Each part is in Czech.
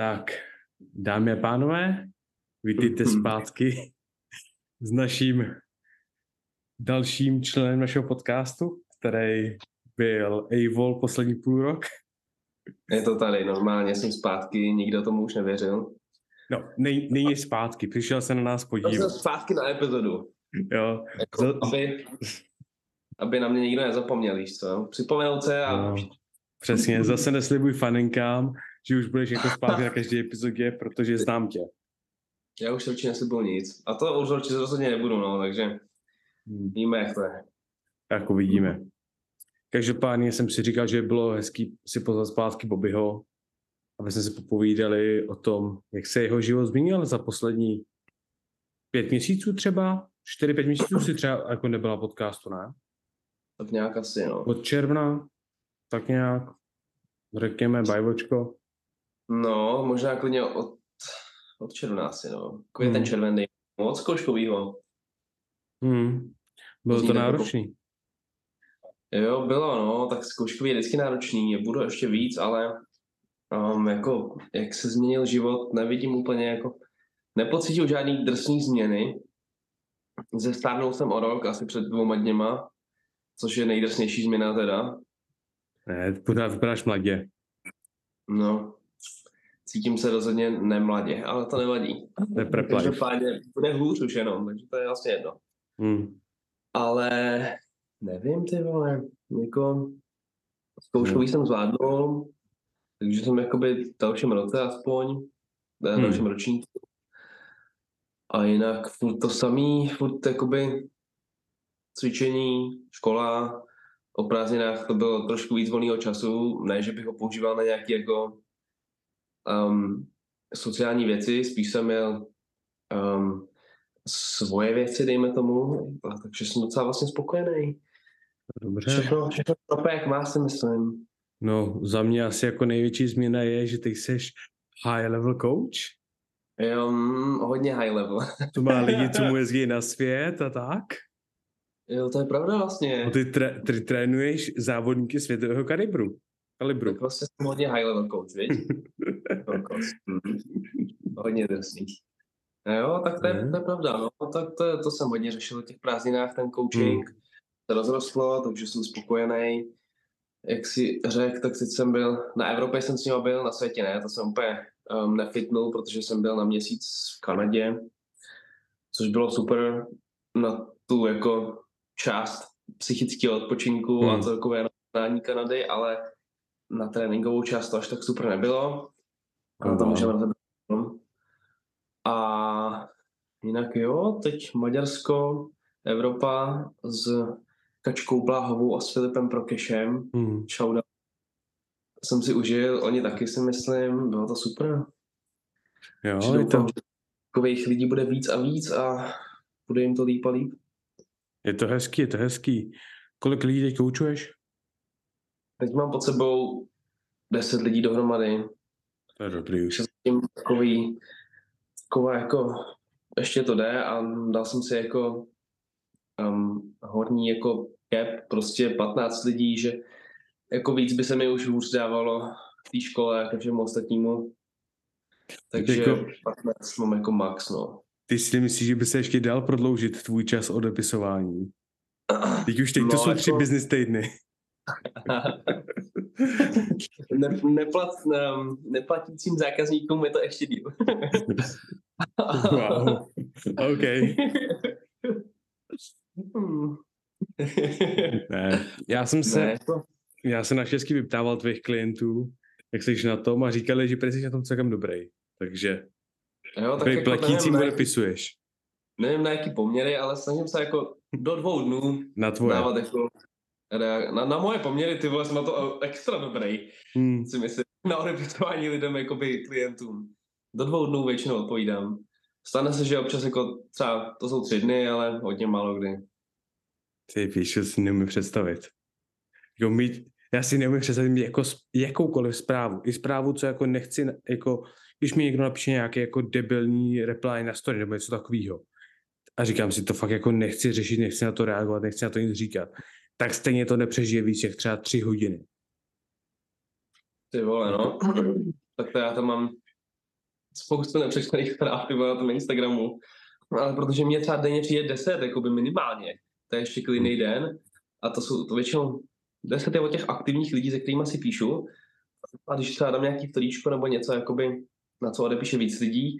Tak, dámy a pánové, vítejte zpátky s naším dalším členem našeho podcastu, který byl Eivol poslední půl rok. Je to tady, normálně jsem zpátky, nikdo tomu už nevěřil. No, nej, není zpátky, přišel se na nás Jsem podívat. zpátky na epizodu, Jo, jako, aby, aby na mě nikdo nezapomněl, víš co? Připomenout se a no, přesně, zase neslibuj faninkám, že už budeš jako zpátky na každé epizodě, protože znám tě. já už určitě neslibuju nic. A to už určitě rozhodně nebudu, no, takže Hmm. víme, jak to je. Tak uvidíme. Každopádně jsem si říkal, že by bylo hezký si pozvat zpátky Bobbyho, aby jsme si popovídali o tom, jak se jeho život změnil za poslední pět měsíců třeba, čtyři, pět měsíců si třeba jako nebyla podcastu, ne? Tak nějak asi, no. Od června, tak nějak, řekněme, bajvočko. No, možná klidně od, od června asi, no. Květen Hmm. červený. Moc zkouškovýho. Hmm. Bylo to náročný. Jo, bylo, no, tak zkouškový je vždycky náročný, je budu ještě víc, ale um, jako, jak se změnil život, nevidím úplně jako, nepocítil žádný drsný změny. Zestárnul jsem o rok, asi před dvouma dněma, což je nejdrsnější změna teda. Ne, pořád vypadáš mladě. No, cítím se rozhodně nemladě, ale to nevadí. Každopádně bude hůř už jenom, takže to je vlastně jedno. Hmm. Ale nevím, ty vole, jako zkouškový jsem zvládnul, takže jsem jakoby v dalším roce aspoň, ne, Hmm. dalším ročníku. A jinak furt to samý, furt jakoby cvičení, škola, o prázdninách to bylo trošku víc volného času, ne, že bych ho používal na nějaké jako um, sociální věci, spíš jsem měl um, svoje věci, dejme tomu, a takže jsem docela vlastně spokojený. Dobře. Všechno, všechno prope, jak má, si myslím. No, za mě asi jako největší změna je, že ty jsi high level coach. Jo, mm, hodně high level. To má lidi, co mu jezdí na svět a tak. Jo, to je pravda vlastně. No ty, tré, ty trénuješ závodníky světového kalibru. kalibru. Tak vlastně jsem hodně high level coach, viď? Kokos. Mhm. hodně drsný. No jo, tak to je, Mhm. to je pravda, no. Tak to, to jsem hodně řešil v těch prázdninách, ten coaching. To rozrostlo, takže jsem spokojený. Jak si řekl, tak teď jsem byl, na Evropě jsem s ním byl, na světě ne, to jsem úplně um, nefitnul, protože jsem byl na měsíc v Kanadě, což bylo super na tu jako část psychického odpočinku a Hmm. celkové naznání Kanady, ale na tréninkovou část to až tak super nebylo. Ale to můžeme rozebrat. A jinak jo, teď Maďarsko, Evropa s Kačkou Bláhovou a s Filipem Prokešem. Hmm. Shoutout. Jsem si užil, oni taky si myslím, bylo to super. Jo, Že je to, takových lidí bude víc a víc a bude jim to líp a líp. je to hezký, je to hezký. Kolik lidí teď koučuješ? Teď mám pod sebou 10 lidí dohromady, To je dobrý už. tím takový, taková jako, ještě to jde a dal jsem si jako um, horní jako cap, prostě 15 lidí, že jako víc by se mi už hůř dávalo v té škole jako všemu ostatnímu. Takže Jako- jako... 15 mám jako max, no. Ty si myslíš, že by se ještě dal prodloužit tvůj čas odepisování? Teď už teď to No, jsou tři jako- business týdny. ne, neplat, um, neplatícím zákazníkům je to ještě díl. Wow. OK. Hmm. Ne. Já jsem se, ne, to, já se naštěstí vyptával tvých klientů, jak jsi na tom a říkali, že jsi na tom celkem dobrý. Takže jo, tak jako platícím nevím, na, jaký, odepisuješ nevím na jaký poměry, ale snažím se jako do dvou dnů na tvoje. dávat jako na, na moje poměry, ty vole, jsem na to extra dobrý, Hmm. si myslím, na odepisování lidem, jakoby klientům. Do dvou dnů většinou odpovídám. Stane se, že občas jako třeba, to jsou tři dny, ale hodně málo kdy. Ty že si neumím představit. Jako mít, já si neumím představit mít jako jakoukoliv zprávu. I zprávu, co jako nechci, jako, když mi někdo napíše nějaký jako debilní reply na story nebo něco takového. A říkám si, to fakt jako nechci řešit, nechci na to reagovat, nechci na to nic říkat. Tak stejně to nepřežije víc jak třeba tři hodiny. Ty vole, no. tak to já to mám spoustu nepřečtených zpráv na tom Instagramu. Ale protože mě třeba denně přijde 10, jakoby minimálně. To je ještě klidný den. A to jsou to většinou 10 je o těch aktivních lidí, se kterými si píšu. A když třeba dám nějaký storíčko nebo něco, jakoby, na co odepíše víc lidí,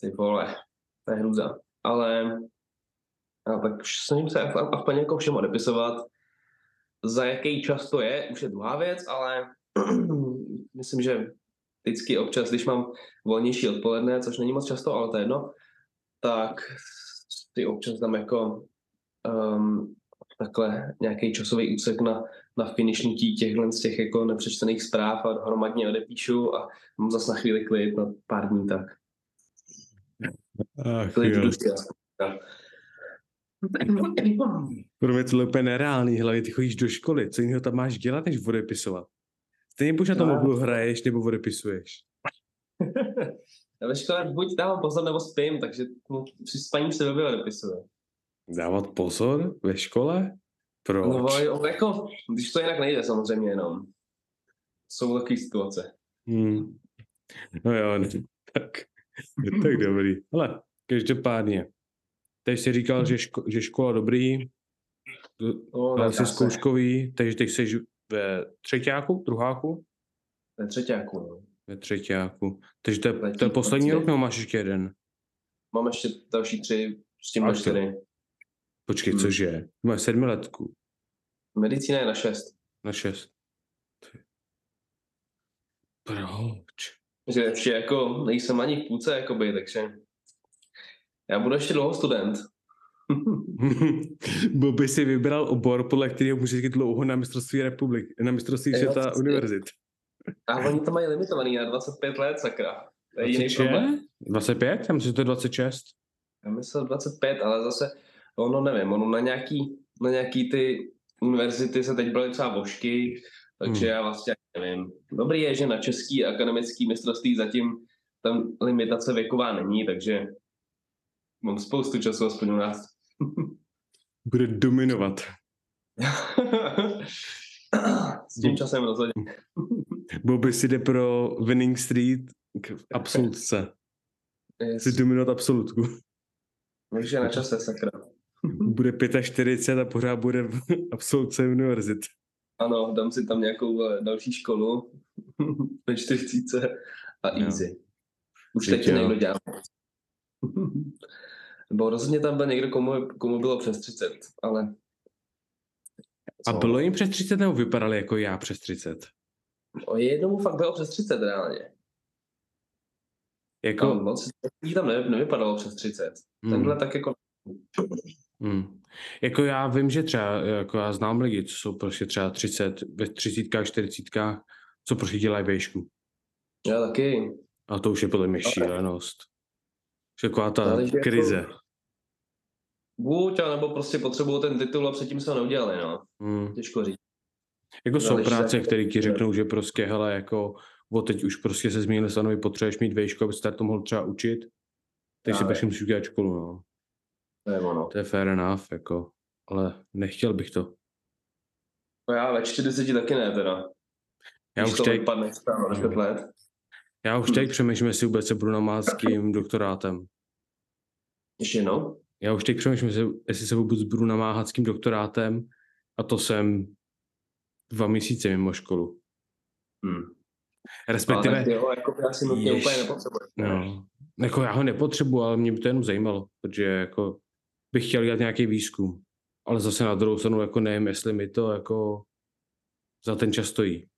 ty vole, to je hruza. Ale a tak snažím se aspoň jako všem odepisovat. Za jaký čas to je, už je druhá věc, ale myslím, že vždycky občas, když mám volnější odpoledne, což není moc často, ale to je jedno, tak ty občas dám jako um, takhle nějaký časový úsek na, na finishnutí těchhle z těch jako nepřečtených zpráv a hromadně odepíšu a mám zase na chvíli klid na pár dní tak. Ach, jo. Pro mě to je úplně nereálný, hlavně ty chodíš do školy, co jiného tam máš dělat, než odepisovat? Stejně buď na tom mobilu hraješ, nebo odepisuješ. Já ve škole buď dávám pozor, nebo spím, takže při spaní se době odepisuje. Dávat pozor ve škole? Proč? No, jako, když to jinak nejde samozřejmě jenom. Jsou takové situace. Hmm. No jo, ne. tak, tak dobrý. Ale každopádně, teď jsi říkal, že, ško, že škola dobrý, no, dal jsi zkouškový, takže teď jsi ve třetíku, druháku? Ve třetíku, no. Ve třetíku. Takže to je, to je poslední rok, nebo máš ještě jeden? Mám ještě další tři, s tím čtyři. Počkej, hmm. cože? Máš sedmiletku. Medicína je na šest. Na šest. Proč? Že ještě jako nejsem ani v půlce, jakoby, takže já budu ještě dlouho student. Bo by si vybral obor, podle kterého můžeš jít dlouho na mistrovství republik, na mistrovství světa univerzit. A oni to mají limitovaný na 25 let, sakra. To je jiný 25? Já myslím, že to je 26. Já myslím 25, ale zase, ono nevím, ono na nějaký, na nějaký ty univerzity se teď byly třeba vošky, takže hmm. já vlastně nevím. Dobrý je, že na český akademický mistrovství zatím tam limitace věková není, takže mám spoustu času aspoň u nás. Bude dominovat. S tím časem rozhodně. Bobby si jde pro Winning Street k absolutce. Si dominovat absolutku. Takže na čase, sakra. bude 45 a pořád bude v absolutce univerzit. Ano, dám si tam nějakou eh, další školu ve 40 a easy. Jo. Už teď někdo dělá. Nebo rozhodně tam byl někdo, komu, komu bylo přes 30, ale... Co? A bylo jim přes 30 nebo vypadali jako já přes 30? O jednomu fakt bylo přes 30 reálně. Jako... No, moc tam ne, nevypadalo přes 30. Hmm. Tenhle tak jako... Hmm. Jako já vím, že třeba, jako já znám lidi, co jsou prostě třeba 30, ve 30, 40, co prostě dělají věšku. Já taky. A to už je podle mě šílenost. Taková ta Ale krize. Jako, buď, nebo prostě potřebují ten titul a předtím se ho neudělali, no. Hmm. Těžko říct. Jako jsou práce, které ti řeknou, že prostě, hele, jako od teď už prostě se změnily stanovy, potřebuješ mít vejšku, aby se to mohl třeba učit, tak si prostě musíš udělat školu, no. To je ono. To je fair enough, jako, ale nechtěl bych to. No já ve 40 taky ne, teda. Já už teď... Vypadne, let. Já už teď přemýšlím, jestli vůbec se budu namát s tím doktorátem. Ještě jednou? Já už teď přemýšlím, jestli se vůbec budu namáhat s tím doktorátem a to jsem dva měsíce mimo školu. Hmm. Respektive... Ale jo, jako já si nutně úplně nepotřebuji. No, jako já ho nepotřebuji, ale mě by to jenom zajímalo, protože jako bych chtěl dělat nějaký výzkum. Ale zase na druhou stranu jako nevím, jestli mi to jako za ten čas stojí.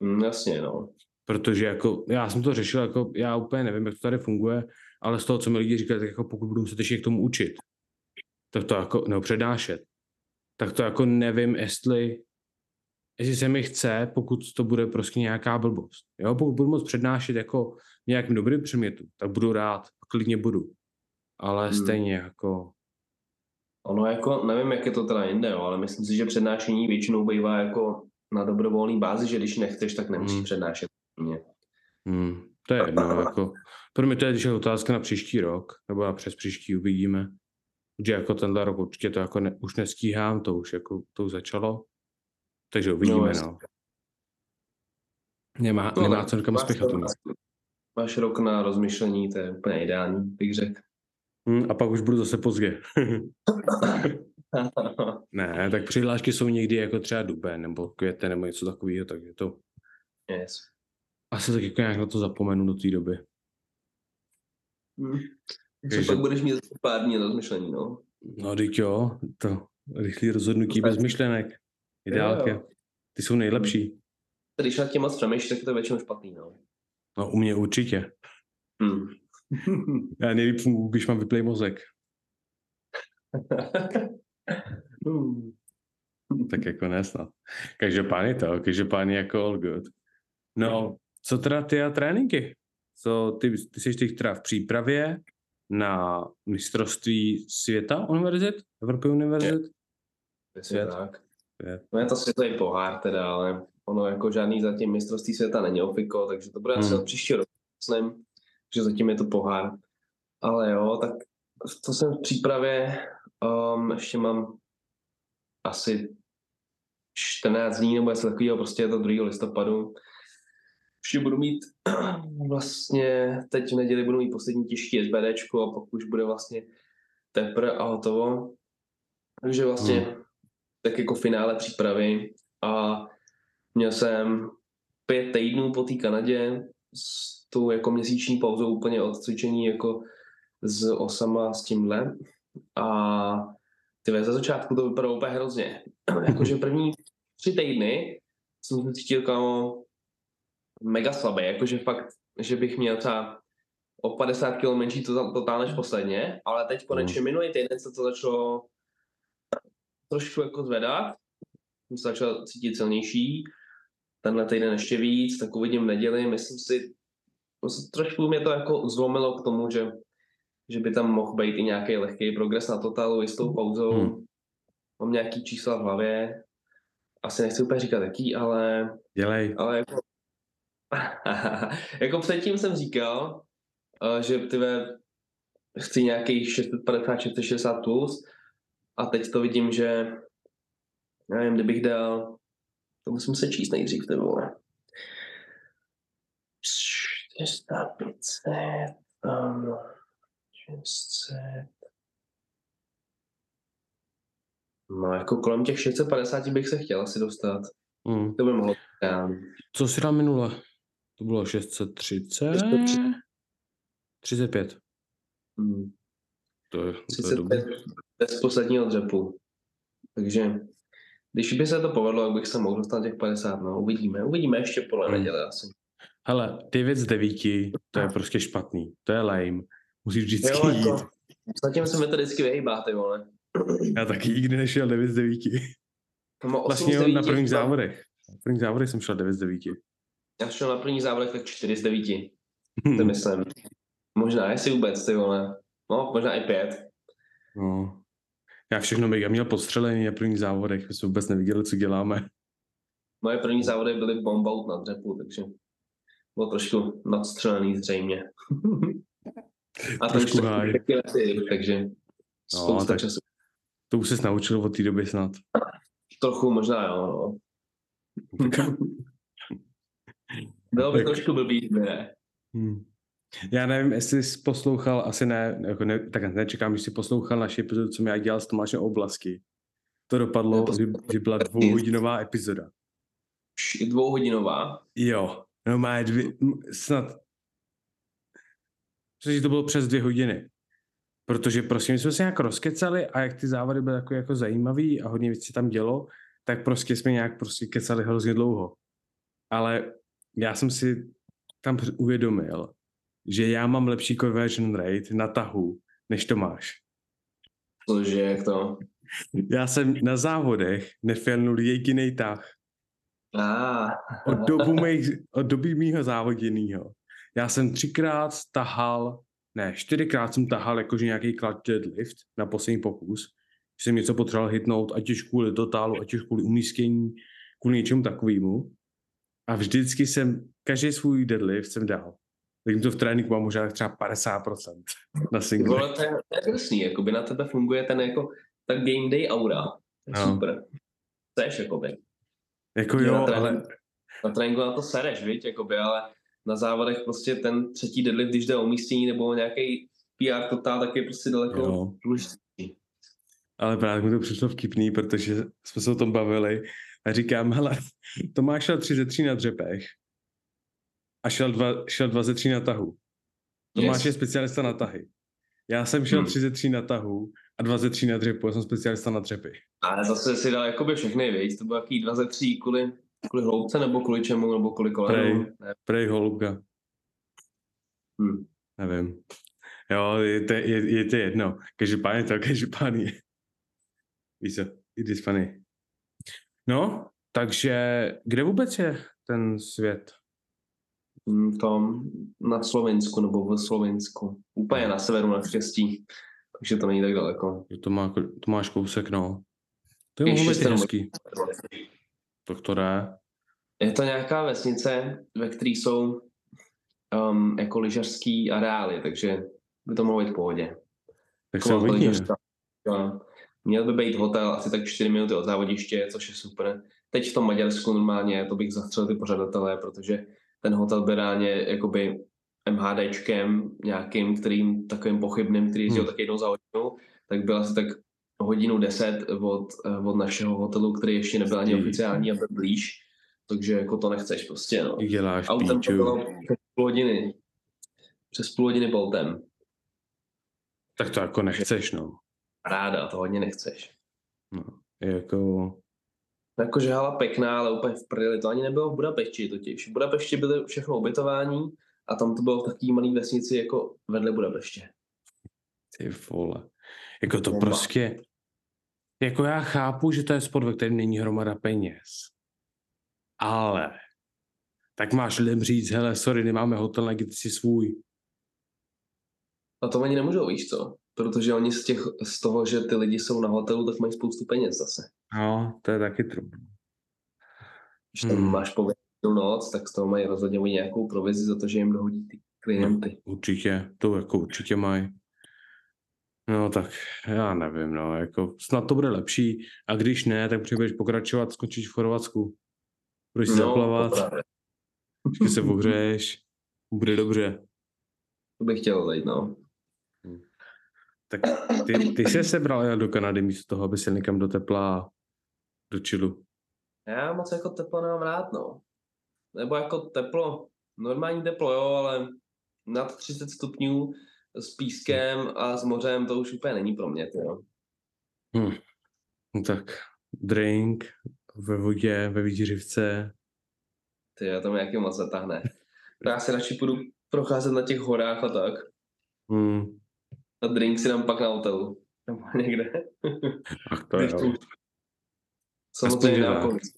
Mm, jasně, no. Protože jako, já jsem to řešil, jako já úplně nevím, jak to tady funguje, ale z toho, co mi lidi říkají, tak jako pokud budu se ještě k tomu učit, tak to jako, nebo přednášet, tak to jako nevím, jestli, jestli se mi chce, pokud to bude prostě nějaká blbost. Jo, pokud budu moct přednášet jako nějakým dobrým předmětu, tak budu rád, klidně budu. Ale hmm. stejně jako... Ono jako, nevím, jak je to teda jinde, jo, ale myslím si, že přednášení většinou bývá jako na dobrovolné bázi, že když nechceš, tak nemusíš hmm. přednášet. Mě. Hmm. To je jedno, jako, pro mě to je otázka na příští rok, nebo na přes příští uvidíme. Že jako tenhle rok určitě to jako ne, už nestíhám, to už jako to už začalo. Takže uvidíme, no. no. Nemá, no, nemá co někam spěchat. máš rok na rozmyšlení, to je úplně ideální, bych řekl. Hmm, a pak už budu zase pozdě. ne, tak přihlášky jsou někdy jako třeba duben nebo květen nebo něco takového, takže to yes. Asi tak jako nějak na to zapomenu do té doby. Hmm. Co Takže- pak budeš mít zase pár dní na rozmyšlení, no. No, teď jo, to rychlý rozhodnutí bez myšlenek. Ideálky. Jo, jo. Ty jsou nejlepší. Když nad tím moc přemýšlíš, tak to je většinou špatný, no. No, u mě určitě. Hmm. Já nejlíp když mám vyplej mozek. Hmm. Tak jako nesnad. Každopádně to, každopádně jako all good. No, co teda ty a tréninky? Co ty, ty jsi teď teda v přípravě na mistrovství světa univerzit? Evropy univerzit? Svět. tak. Svět. No je to světový pohár teda, ale ono jako žádný zatím mistrovství světa není ofiko, takže to bude asi Hmm. od příští rok, myslím, že zatím je to pohár. Ale jo, tak to jsem v přípravě, um, ještě mám asi 14 dní nebo něco takového, prostě je to 2. listopadu. Ještě budu mít vlastně, teď v neděli budu mít poslední těžký SBDčko a pak už bude vlastně tepr a hotovo. Takže vlastně Hmm. tak jako finále přípravy a měl jsem pět týdnů po té Kanadě s tou jako měsíční pauzou úplně od cvičení jako s osama s tímhle a ty ve, za začátku to vypadalo úplně hrozně. Jakože první tři týdny jsem se cítil kámo mega slabý, jakože fakt, že bych měl třeba o 50 kg menší to, totál než posledně, ale teď konečně minulý týden se to začalo trošku jako zvedat, jsem se začal cítit silnější, tenhle týden ještě víc, tak uvidím v neděli, myslím si, trošku mě to jako zlomilo k tomu, že, že by tam mohl být i nějaký lehký progres na totalu i s tou pauzou. Hmm. Mám nějaký čísla v hlavě, asi nechci úplně říkat jaký, ale, Dělej. ale jako, jako předtím jsem říkal, eh, že ty chci nějakých 650, 660 plus a teď to vidím, že nevím, kdybych dal, to musím se číst nejdřív, ty vole. 400, 500, um, 600. No, jako kolem těch 650 bych se chtěl asi dostat. Hmm. To by mohlo. Co jsi dal minule? To bylo 630? 630. 35. Hmm. To je, to je 35 dobrý. bez posledního dřepu. Takže když by se to povedlo, bych se mohl dostat těch 50, no uvidíme. Uvidíme ještě podle Hmm. neděle asi. Hele, 9 z 9, to je prostě špatný. To je lame. Musíš vždycky Jo, jít. jako, zatím se mi to vždycky vyhýbá, ty vole. Já taky nikdy nešel 9 z 9. Mám 8 Vlastně z jo, 9, na prvních závodech. Na prvních závodech jsem šel 9 z 9. Já šel na první závodech tak 4 z 9, to myslím. Možná, jestli vůbec, ty vole. No, možná i 5. No. Já všechno mega měl podstřelený na prvních závodech, my jsme vůbec neviděli, co děláme. Moje první závody byly bombout na dřepu, takže bylo trošku nadstřelený zřejmě. A Trošku háj. taky lety, takže spousta tak- času. To už se naučil od té doby snad. Trochu možná jo, no. Bylo by Tak- trošku blbý, ne? Hmm. Já nevím, jestli jsi poslouchal, asi ne, jako ne tak nečekám, když jsi poslouchal naši epizodu, co já dělal s Tomášem Oblasky. To dopadlo, že, že byla dvouhodinová epizoda. Dvouhodinová. Jo, no má dvě, snad, myslím, že to bylo přes dvě hodiny. Protože prostě my jsme se nějak rozkecali a jak ty závody byly jako, jako zajímavý a hodně věcí tam dělo, tak prostě jsme nějak prostě kecali hrozně dlouho. Ale já jsem si tam uvědomil, že já mám lepší conversion rate na tahu, než Tomáš. Cože, jak to? Já jsem na závodech nefilnul jediný tah. A, Od, dobu mých, od doby mýho závoděného. Já jsem třikrát tahal, ne, čtyřikrát jsem tahal jakože nějaký clutch deadlift na poslední pokus. Že jsem něco potřeboval hitnout, ať už kvůli totálu, ať už kvůli umístění, kvůli něčemu takovému. A vždycky jsem, každý svůj deadlift jsem dal. Tak to v tréninku mám možná třeba 50% na single. vole, to je, to je drsný, jakoby na tebe funguje ten jako, ta game day aura. To je No. Super. Chceš, jakoby. Jako jo, na tréninku- ale Na tréninku na to sereš, viď, jakoby, ale na závodech prostě ten třetí deadlift, když jde o umístění nebo nějaký PR totál, tak je prostě daleko Jo. důležitější. Ale právě mi to přišlo vtipný, protože jsme se o tom bavili a říkám, hele, Tomáš šel 3 ze 3 na dřepech a šel 2, šel 2 ze 3 na tahu. Tomáš Yes. je specialista na tahy. Já jsem šel Hmm. 3 ze 3 na tahu a 2 ze 3 na dřepu, já jsem specialista na dřepy. Ale zase si dal jakoby všechny, víc. To bylo jaký dva ze tří kvůli, kvůli hloubce, nebo kvůli čemu, nebo kvůli kolenu. Ne. Prej holubka, Hm. nevím. Jo, je to, je, je to jedno. Každopádně to, každopádně. Víš co, it is funny. No, takže kde vůbec je ten svět? Hm, Tom na Slovensku, nebo v Slovensku. Úplně na severu naštěstí. Takže to není tak daleko. To, má, to máš kousek, no. To je Ještě jsem- hezký. Tak to jde. Je to nějaká vesnice, ve které jsou um, jako lyžařský areály, takže by to mohlo být v pohodě. Tak se uvidíme. Měl by být hotel asi tak 4 minuty od závodiště, což je super. Teď v tom Maďarsku normálně, to bych zastřelil ty pořadatelé, protože ten hotel byl reálně jakoby MHDčkem nějakým, kterým takovým pochybným, který jezdil Hmm. tak jednou za hodinu, tak byl asi tak hodinu 10 od, eh, od našeho hotelu, který ještě nebyl ani oficiální a byl blíž. Takže jako to nechceš prostě, no. Děláš Autem to píču. bylo přes půl hodiny. Přes půl hodiny boltem. Tak to jako nechceš, no. Ráda, to hodně nechceš. no. Jako, Jakože hala pěkná, ale úplně v prdeli. To ani nebylo v Budapešti totiž. V Budapešti byly všechno ubytování a tam to bylo v takové malé vesnici jako vedle Budapeště. ty vole. Jako to Bomba. prostě, jako já chápu, že to je sport, ve kterém není hromada peněz. Ale, tak máš lidem říct, hele, sorry, nemáme hotel, najděte si svůj. A to oni nemůžou, víš co? Protože oni z, těch, z toho, že ty lidi jsou na hotelu, tak mají spoustu peněz zase. No, to je taky trudno. Když tam Hmm. máš pověděnou noc, tak z toho mají rozhodně nějakou provizi za to, že jim dohodí ty klienty. Určitě, to jako určitě mají. No tak já nevím, no, jako snad to bude lepší a když ne, tak budeš pokračovat, skončíš v Chorvatsku. Budeš zaplavat, No, právě. vždycky se pohřeješ, bude dobře. To bych chtěl zajít, no. Tak ty, ty jsi sebral do Kanady místo toho, aby se někam do tepla do čilu. Já moc jako teplo nemám rád, no. Nebo jako teplo, normální teplo, jo, ale nad 30 stupňů s pískem a s mořem to už úplně není pro mě, ty jo. Hm. No tak drink ve vodě, ve výřivce. Ty jo, to mě jaký moc zatáhne. Já si radši půjdu procházet na těch horách a tak. Hm. A drink si dám pak na hotelu. Nebo někde. Ach to je. Samozřejmě polis.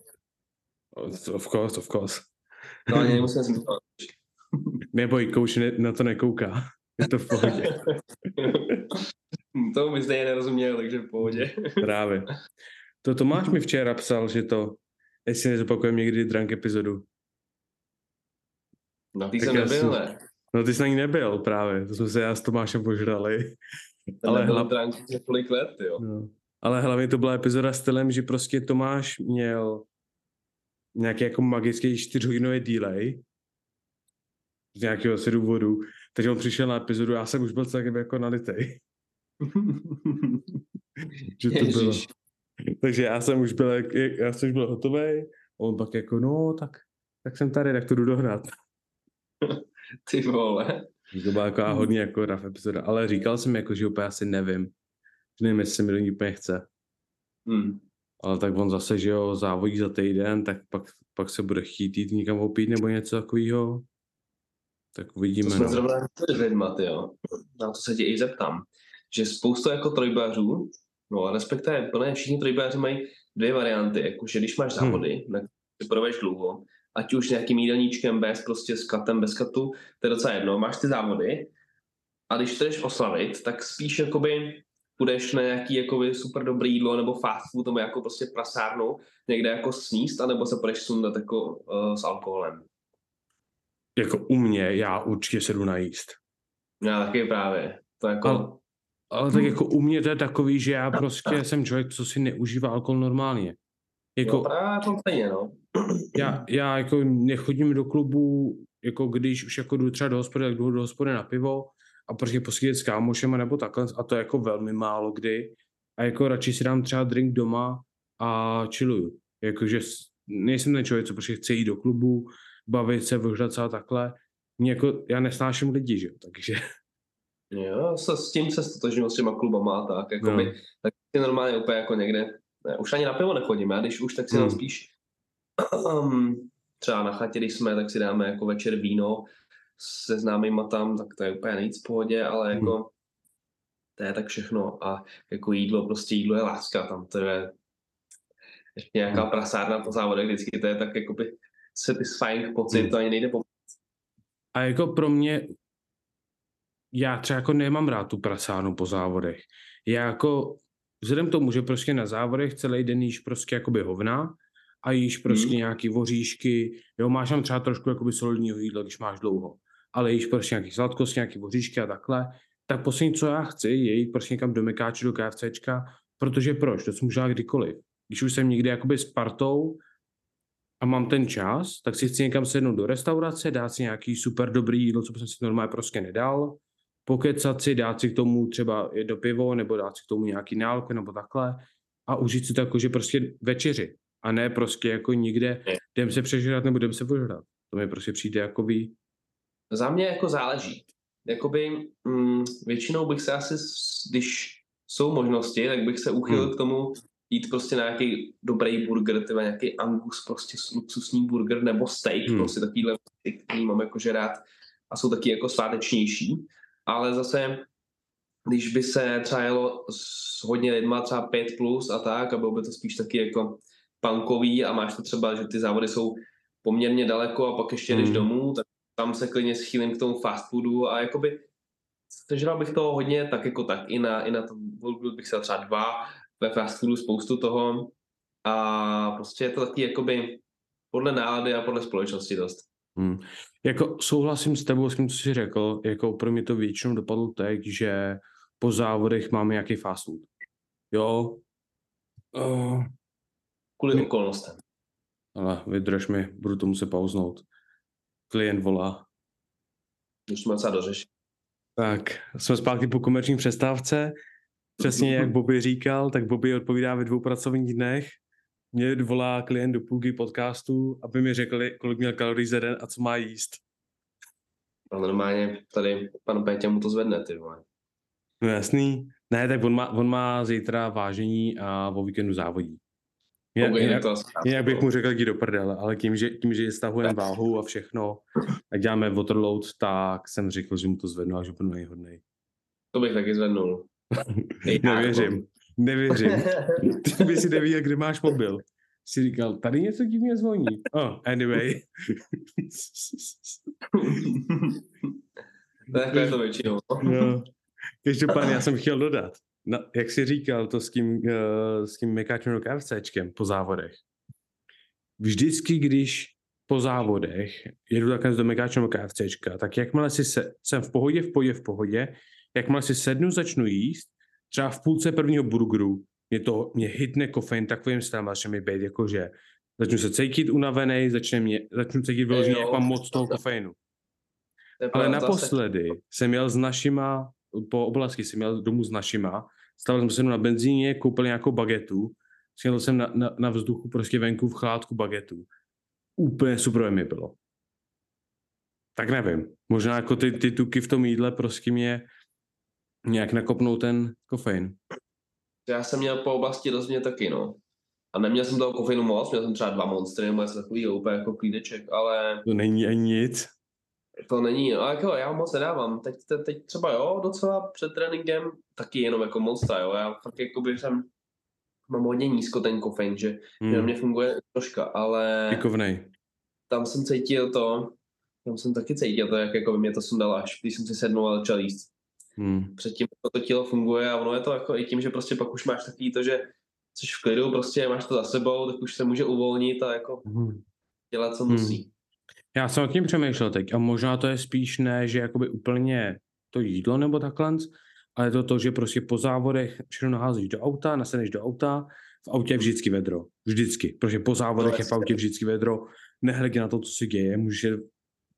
of course, of course. No ani nemusím si myslet. Neboj, kouč ne, na to nekouká. Je to v pohodě. Tomu bys stejně nerozuměl, takže v pohodě. Právě. To Tomáš mi včera psal, že to, jestli nezopakujeme někdy drunk epizodu. Na ty Tak jsem nebyl, ne? No ty jsi na ní nebyl právě, to jsme se já s Tomášem požrali. Ten ale drunk několik let, jo. No. Ale hlavně to byla epizoda stylem, že prostě Tomáš měl nějaký jako magický čtyřhodinový delay z nějakého asi důvodu, takže on přišel na epizodu, já jsem už byl celkem jako nalitej, že to bylo. Takže já jsem už byl, já jsem už byl hotový, on pak jako, no tak, tak jsem tady, tak to jdu dohnat. Ty vole. To byla jako hodně jako rough epizoda, ale říkal jsem jako, že úplně asi nevím, nevím, jestli se mi do ní úplně chce. Hmm. Ale tak on zase, že jo, závodí za týden, tak pak, pak se bude chtít jít někam opít nebo něco takového. Tak To uvidíme. jsme No. zrovna s lidma, jo. Na to se tě i zeptám. Že spousta jako trojbářů, no respektive plné všichni trojbáři mají dvě varianty, jakože když máš Hmm. závody, na které proveš dlouho, ať už nějakým jídelníčkem, bez prostě s katem, bez katu, to je docela jedno, máš ty závody a když chceš oslavit, tak spíš jakoby půjdeš na nějaký jakoby super dobrý jídlo nebo fast food nebo jako prostě prasárnu někde jako sníst, anebo se půjdeš sundat jako uh, s alkoholem. Jako u mě, já určitě se jdu najíst. Já taky právě. To jako... Ale, ale tak jako u mě to je takový, že já prostě jsem člověk, co si neužívá alkohol normálně. No Jako právě to stejně, no. já, já jako nechodím do klubu jako když už jako jdu třeba do hospody, tak jdu do hospody na pivo a prostě poskytit s kámošema nebo takhle a to je jako velmi málo kdy. A jako radši si dám třeba drink doma a chilluju. Jakože nejsem ten člověk, co prostě chce jít do klubu, bavit se, vyhřat se a takhle. Mě jako, já nesnáším lidi, že jo, takže... Jo, se, s tím se stotožňuji s těma klubama a tak, jako by, tak si normálně úplně jako někde, ne, už ani na pivo nechodím, já když už, tak si hmm. spíš um, třeba na chatě, když jsme, tak si dáme jako večer víno se známýma tam, tak to je úplně nejvíc v pohodě, ale jako hmm. to je tak všechno a jako jídlo, prostě jídlo je láska, tam to je nějaká hmm. prasárna po závodech, vždycky to je tak jakoby satisfying pocit, hmm. to ani nejde po a jako pro mě, já třeba jako nemám rád tu prasánu po závodech. Já jako, vzhledem k tomu, že prostě na závodech celý den jíš prostě jakoby hovna a jíš prostě hmm. nějaký voříšky, jo, máš tam třeba trošku jakoby solidního jídla, když máš dlouho, ale jíš prostě nějaký sladkost, nějaký voříšky a takhle, tak poslední, co já chci, je jít prostě někam do Mekáče, do KFCčka, protože proč? To jsem můžu kdykoliv. Když už jsem někdy jakoby s partou a mám ten čas, tak si chci někam sednout do restaurace, dát si nějaký super dobrý jídlo, co jsem si normálně prostě nedal, pokecat si, dát si k tomu třeba jedno pivo, nebo dát si k tomu nějaký nálku, nebo takhle a užít si to jako, že prostě večeři a ne prostě jako nikde, jdem se přežrat nebo jdem se požrat. To mi prostě přijde jako ví. Za mě jako záleží. Jakoby mm, většinou bych se asi, když jsou možnosti, tak bych se uchylil hmm. k tomu jít prostě na nějaký dobrý burger, třeba nějaký angus, prostě luxusní burger nebo steak, hmm. prostě takovýhle, který mám jakože rád a jsou taky jako svátečnější, ale zase když by se třeba jelo s hodně lidma, třeba 5 plus a tak, a bylo by to spíš taky jako punkový a máš to třeba, že ty závody jsou poměrně daleko a pak ještě jdeš hmm. domů, tak tam se klidně schýlím k tomu fast foodu a jakoby sežral bych toho hodně, tak jako tak i na, i na tom bych se třeba dva ve fast foodu spoustu toho a prostě je to taky jakoby podle nálady a podle společnosti dost. Hmm. Jako souhlasím s tebou s tím, co jsi řekl, jako pro mě to většinou dopadlo tak, že po závodech máme nějaký fast food. Jo. Uh, Kvůli my... okolnostem. Ale vydrž mi, budu to muset pauznout. Klient volá. Už jsme se dořešit. Tak, jsme zpátky po komerční přestávce. Přesně jak Bobby říkal, tak Bobby odpovídá ve dvou pracovních dnech. Mě volá klient do půlky podcastu, aby mi řekli, kolik měl kalorií za den a co má jíst. A normálně tady pan Pétě mu to zvedne, ty vole. No jasný. Ne, tak on má, on má zítra vážení a o víkendu závodí. Jinak, okay, jinak, jinak bych mu řekl, jdi do prdele, ale tím, že, tím, že stahujeme váhu a všechno, a děláme waterload, tak jsem řekl, že mu to zvednu a že budu nejhodnej. To bych taky zvednul. Nevěřím. Nevěřím. Ty by si nevěděl, kde máš mobil. Jsi říkal, tady něco divně zvoní. Oh, anyway. Takhle to většinou. no. Každopádně já jsem chtěl dodat, na, jak jsi říkal to s tím, uh, s tím mekáčem KFCčkem po závodech. Vždycky, když po závodech jedu takhle do mekáčem KFCčka, tak jakmile si se, jsem v pohodě, v pohodě, v pohodě, jakmile si sednu, začnu jíst, třeba v půlce prvního burgeru, mě to, mě hitne kofein takovým stylem, začne mi být jakože začnu se cítit unavený, začne mě, začnu cítit vyloženě, jak mám moc toho kofeinu. Ale naposledy jsem jel s našima, po oblasti jsem jel domů s našima, stavil jsem se na benzíně, koupil nějakou bagetu, sjel jsem na, na, na vzduchu prostě venku v chládku bagetu. Úplně super mi bylo. Tak nevím, možná jako ty, ty tuky v tom jídle prostě mě nějak nakopnou ten kofein. Já jsem měl po oblasti rozhodně taky, no. A neměl jsem toho kofeinu moc, měl jsem třeba dva monstry nebo něco takový, úplně jako klídeček, ale... To není ani nic. To není, no jako já moc nedávám. Teď, teď třeba jo, docela před tréninkem, taky jenom jako monstra, jo. Já fakt jako bych jsem, mám hodně nízko ten kofein, že, hmm. že na mě funguje troška, ale... Pikovnej. Tam jsem cítil to, tam jsem taky cítil to, jak jako by mě to sundalo, až když jsem si sednul a začal jíst. Hmm. Předtím to tělo funguje a ono je to jako i tím, že prostě pak už máš takový to, že jsi v klidu, prostě máš to za sebou, tak už se může uvolnit a jako hmm. dělat, co hmm. musí. Já jsem o tím přemýšlel teď a možná to je spíš ne, že jakoby úplně to jídlo nebo takhle, ale to to, že prostě po závodech všechno naházíš do auta, naseneš do auta, v autě je vždycky vedro. Vždycky. Protože po závodech no, je v autě vždycky vedro. Nehledě na to, co se děje, můžeš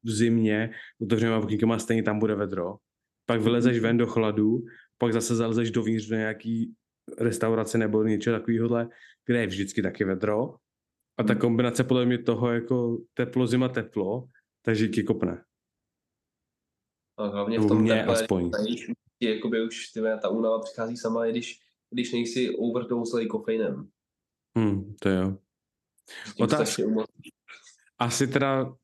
v zimě otevřenýma okýnkama stejně tam bude vedro. Pak vylezeš ven do chladu, pak zase zalezeš dovnitř do nějaký restaurace nebo něčeho takového, kde je vždycky taky vedro. A ta Hmm. kombinace podle mě toho jako teplo, zima, teplo, takže ti kopne. A hlavně v tom mě teple, aspoň. ti jakoby už ty, vole, ta únava přichází sama, i když, když nejsi overdoselý kofeinem. Hmm, to jo. Otázka. Asi teda,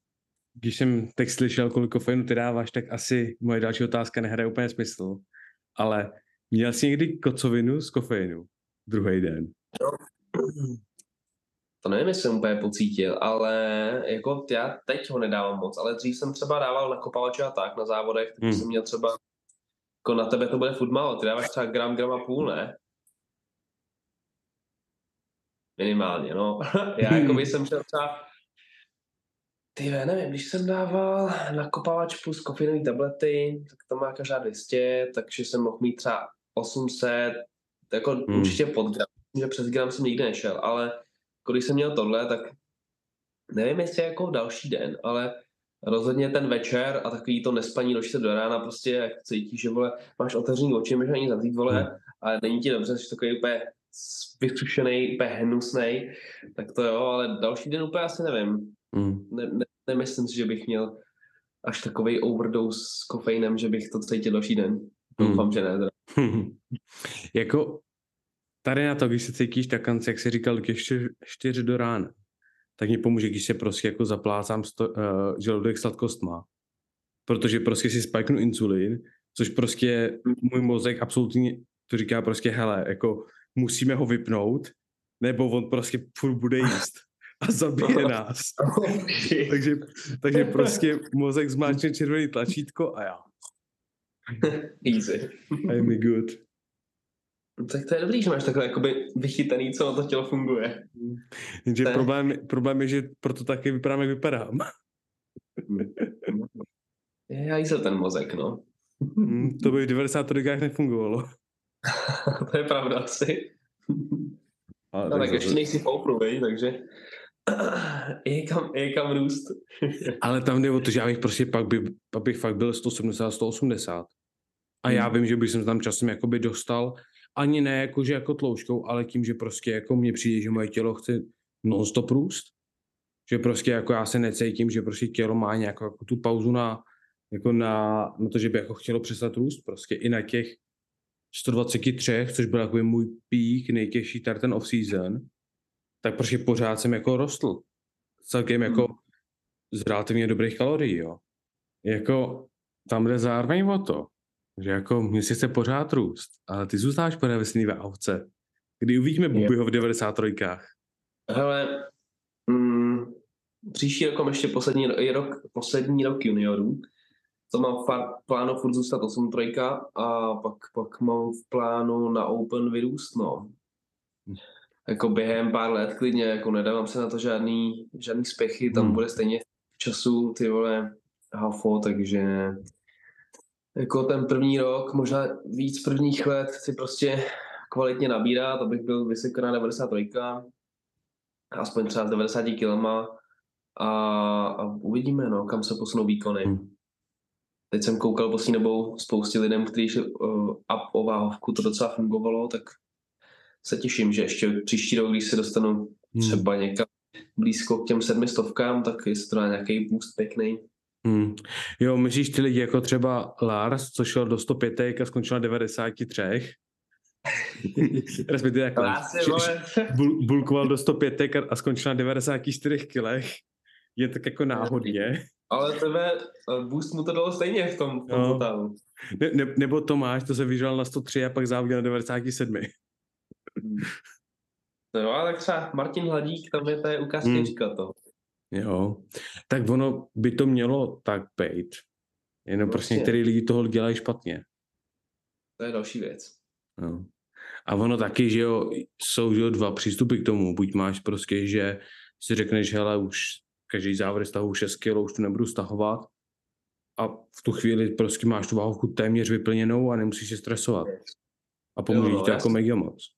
když jsem teď slyšel, kolik kofeinu ty dáváš, tak asi moje další otázka nehraje úplně smysl. Ale měl jsi někdy kocovinu z kofeinu? Druhý den. To nevím, jestli jsem úplně pocítil, ale jako já teď ho nedávám moc, ale dřív jsem třeba dával na kopavače a tak na závodech, tak Hmm. jsem měl třeba, jako na tebe to bude furt málo, ty dáváš třeba gram, gram a půl, ne? Minimálně, no. já jako jsem šel třeba, ty já nevím, když jsem dával na kopavač plus kofeinové tablety, tak to má každá 200, takže jsem mohl mít třeba 800, jako Hmm. určitě pod gram, že přes gram jsem nikdy nešel, ale když jsem měl tohle, tak nevím, jestli jako další den, ale rozhodně ten večer a takový to nespaní do 4 do rána, prostě jak cítíš, že vole, máš otevřený oči, můžeš ani zavřít, vole, Hmm. ale není ti dobře, jsi takový úplně vysušený, hnusnej, tak to jo, ale další den úplně asi nevím. Hmm. Ne, ne, nemyslím si, že bych měl až takový overdose s kofeinem, že bych to cítil další den. Doufám, Hmm. že ne. teda. jako tady na to, když se cítíš tak, jak jsi říkal, ke čtyř, čtyř do rána, tak mi pomůže, když se prostě jako zaplácám sto, uh, žaludek sladkostma. Protože prostě si spajknu insulin, což prostě můj mozek absolutně to říká prostě, hele, jako musíme ho vypnout, nebo on prostě furt bude jíst a zabije nás. takže, takže prostě mozek zmáčne červený tlačítko a já. Easy. I'm good. No, Tak to je dobrý, že máš takhle jakoby vychytaný, co na to tělo funguje. Jenže je- problém, problém je, že proto taky vypadám, jak vypadám. Je jízel ten mozek, no. Mm, to by v 90 rodikách nefungovalo. to je pravda asi. Ale No tak zase- ještě nejsi v vej, takže je kam, je kam růst. Ale tam jde o to, že já bych prostě pak, by, pak bych fakt byl 170, 180. A já Hmm. vím, že bych jsem tam časem jakoby dostal, ani ne jakože jako tloušťkou, ale tím, že prostě jako mně přijde, že moje tělo chce non-stop růst. Že prostě jako já se necítím, že prostě tělo má nějakou jako tu pauzu na, jako na, na to, že by jako chtělo přestat růst. Prostě i na těch 123, což byl jako můj pík, nejtěžší tady ten off-season, tak prostě pořád jsem jako rostl. Celkem jako Hmm. z relativně dobrých kalorií, jo. Jako tam jde zároveň o to, že jako mě si chce pořád růst, ale ty zůstáváš pořád ve sný váhovce. Kdy uvidíme. Bubiho v 93. Hele, mm, příští rok ještě poslední ro- rok, poslední rok juniorů. To mám v plánu furt zůstat 8 trojka a pak, pak mám v plánu na Open vyrůst, no. Jako během pár let klidně, jako nedávám se na to žádný, žádný spěchy, tam Hmm. bude stejně času, ty vole, hafo, takže jako ten první rok, možná víc prvních let si prostě kvalitně nabírat, abych byl vysoko na 93, aspoň třeba s 90 kilama a, a uvidíme, no, kam se posunou výkony. Hmm. Teď jsem koukal poslední dobou spoustě lidem, kteří šli uh, up o váhovku, to docela fungovalo, tak se těším, že ještě příští rok, když se dostanu Hmm. třeba někam blízko k těm sedmistovkám, tak jestli to dá nějaký boost pěkný. Hmm. Jo, myslíš ty lidi jako třeba Lars, co šel do 105 a skončil na 93? Respektive jako, bul, bulkoval do 105 a- a skončil na 94 kilech. Je tak jako náhodně. Ale tebe eh, boost mu to dalo stejně v tom, v tom No. totálu. Ne, ne, nebo Tomáš, to se vyžral na 103 a pak závodil na 97. No jo, ale tak třeba Martin Hladík, tam je to je ukázka Hmm. to. Jo, tak ono by to mělo tak být. Jenom prostě Vlastně. některý lidi toho dělají špatně. To je další věc. No. A ono taky, že jo, jsou že jo, dva přístupy k tomu. Buď máš prostě, že si řekneš, hele, už každý závod stahu 6 kg, už to nebudu stahovat. A v tu chvíli prostě máš tu váhovku téměř vyplněnou a nemusíš se stresovat. A pomůže Jo, ti no, to jako mega moc.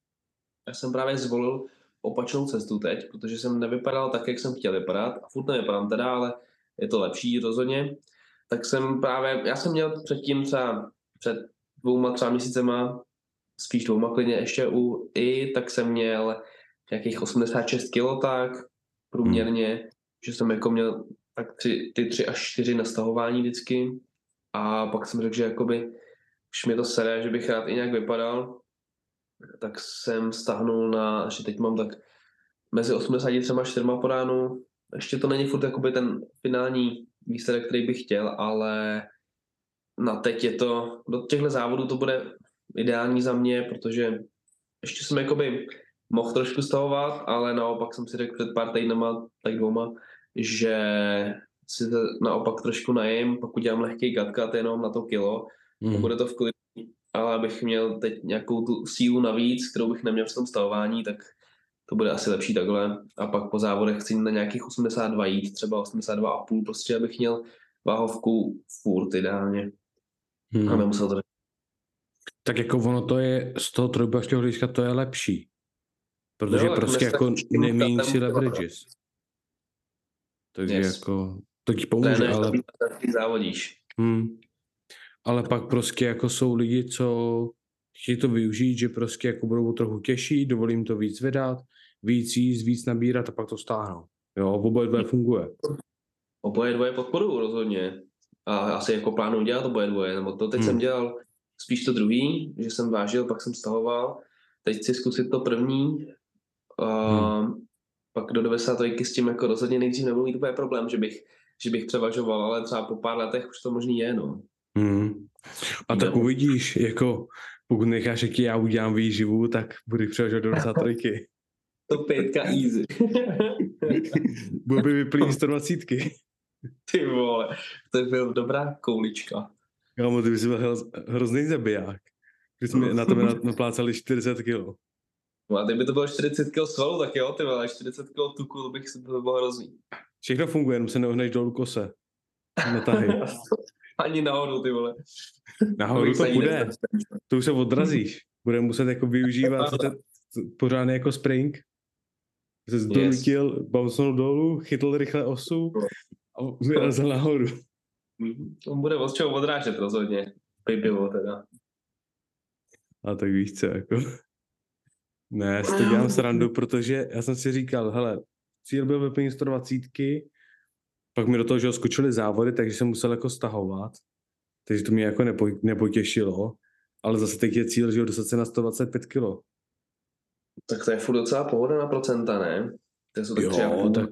Já jsem právě zvolil opačnou cestu teď, protože jsem nevypadal tak, jak jsem chtěl vypadat. A furt nevypadám teda, ale je to lepší rozhodně, tak jsem právě, já jsem měl předtím třeba před dvouma, třeba měsícema, spíš dvouma klidně ještě u i, tak jsem měl nějakých 86 kg tak průměrně, hmm. Že jsem jako měl tak tři, ty tři až čtyři nastahování vždycky a pak jsem řekl, že jakoby už mi to sere, že bych rád i nějak vypadal, tak jsem stahnul na, že teď mám tak mezi 83 a 4 po ránu. Ještě to není furt jakoby ten finální výsledek, který bych chtěl, ale na teď je to, do těchto závodů to bude ideální za mě, protože ještě jsem jakoby mohl trošku stavovat, ale naopak jsem si řekl před pár týdnama, tak dvoma, že si to naopak trošku najím, pokud dělám lehký gatkat jenom na to kilo, mm. bude to v klidu, ale abych měl teď nějakou tu sílu navíc, kterou bych neměl v tom stavování, tak to bude asi lepší takhle. A pak po závodech chci na nějakých 82 jít, třeba 82,5, prostě abych měl váhovku furt ideálně. Hmm. A nemusel to tak jako ono to je, z toho trojbaštěho hlediska to je lepší. Protože no, prostě jako neméně si leverages. Takže yes. jako, to ti pomůže, to je, ale... závodíš. Hmm. Ale pak prostě jako jsou lidi, co chtějí to využít, že prostě jako budou trochu těžší, dovolím to víc vydat, víc jíst, víc nabírat a pak to stáhnou. Jo, oboje dvoje funguje. Oboje dvoje podporu rozhodně. A asi jako plánuju dělat oboje dvoje, nebo to teď hmm. jsem dělal spíš to druhý, že jsem vážil, pak jsem stahoval. Teď chci zkusit to první. A hmm. Pak do 90 s tím jako rozhodně nejdřív nebudu mít úplně problém, že bych, že bych převažoval, ale třeba po pár letech už to možný je, no. Hmm. A tak uvidíš, jako pokud necháš, jak já udělám výživu, tak budeš převažovat do 93. to pětka easy. Bylo by vyplý 120. Ty vole, to je byl dobrá koulička. Kámo, ty bys byl hrozný zabiják. Když jsme na tebe naplácali 40 kg. No a kdyby to bylo 40 kg svalu, tak jo, ty vole, 40 kg tuku, to bych si to bylo hrozný. Všechno funguje, jenom se neohneš dolů kose. Natahy. Ani nahoru, ty vole. Nahoru to bude. To už se odrazíš. Bude muset jako využívat ten, pořádně jako spring. Se zdonutil, yes. bouncenul dolů, chytl rychle osu a vyrazil nahoru. On bude od čeho odrážet rozhodně. Pipivo teda. A tak víš co, jako... Ne, já si to dělám srandu, protože já jsem si říkal, hele, cíl byl vyplnit 120, pak mi do toho, že skočily závody, takže jsem musel jako stahovat, takže to mě jako nepo, nepotěšilo, ale zase teď je cíl, že ho dostat se na 125 kg. Tak to je furt docela pohoda na procenta, ne? To jsou tak jo, tak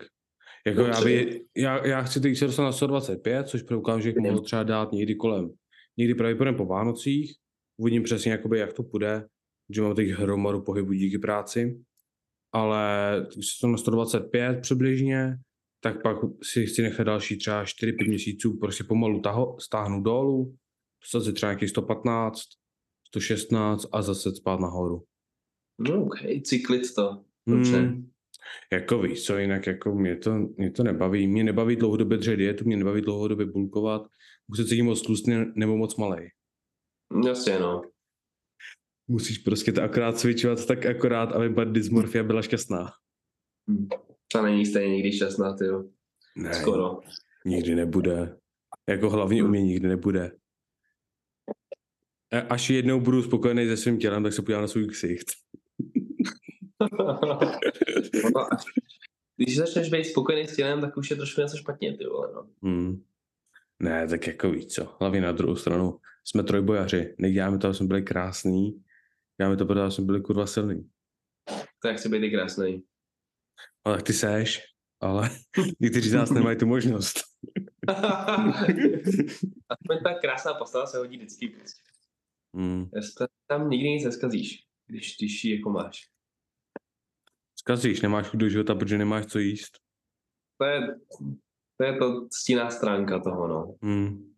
jako já, by, já, já chci teď se dostat na 125, což pro okamžik mohl třeba dát někdy kolem, někdy pravděpodobně po Vánocích, uvidím přesně, jakoby, jak to půjde, že mám teď hromadu pohybu díky práci, ale když jsem na 125 přibližně, tak pak si chci nechat další třeba 4-5 měsíců prostě pomalu taho, stáhnu dolů, dostat si třeba nějaký 115, 116 a zase spát nahoru. No ok, cyklit to. Dobře. Hmm, jako víš co, jinak jako mě to, mě to nebaví. Mě nebaví dlouhodobě držet dietu, mě nebaví dlouhodobě bulkovat. Musím cítit moc tlustný nebo moc malý. Jasně, no musíš prostě to akorát cvičovat tak akorát, aby dysmorfia byla šťastná. Hmm. Ta není stejně nikdy šťastná, ty jo. Ne, Skoro. Nikdy nebude. Jako hlavně u mě nikdy nebude. Až jednou budu spokojený se svým tělem, tak se podívám na svůj ksicht. Když začneš být spokojený s tělem, tak už je trošku něco špatně, ty vole, no. Hmm. Ne, tak jako víc co. Hlavně na druhou stranu jsme trojbojaři. Neděláme to, aby jsme byli krásní, mi to protože jsme byli kurva silný. Tak chci být i krásný. Ale tak ty seš, ale někteří z nás nemají tu možnost. Aspoň ta krásná postava se hodí vždycky. Prostě. Hmm. Tam nikdy nic neskazíš, když, když ji jako máš. Skazíš, nemáš chuť do života, protože nemáš co jíst. To je to, je to stíná stránka toho, no. Hmm.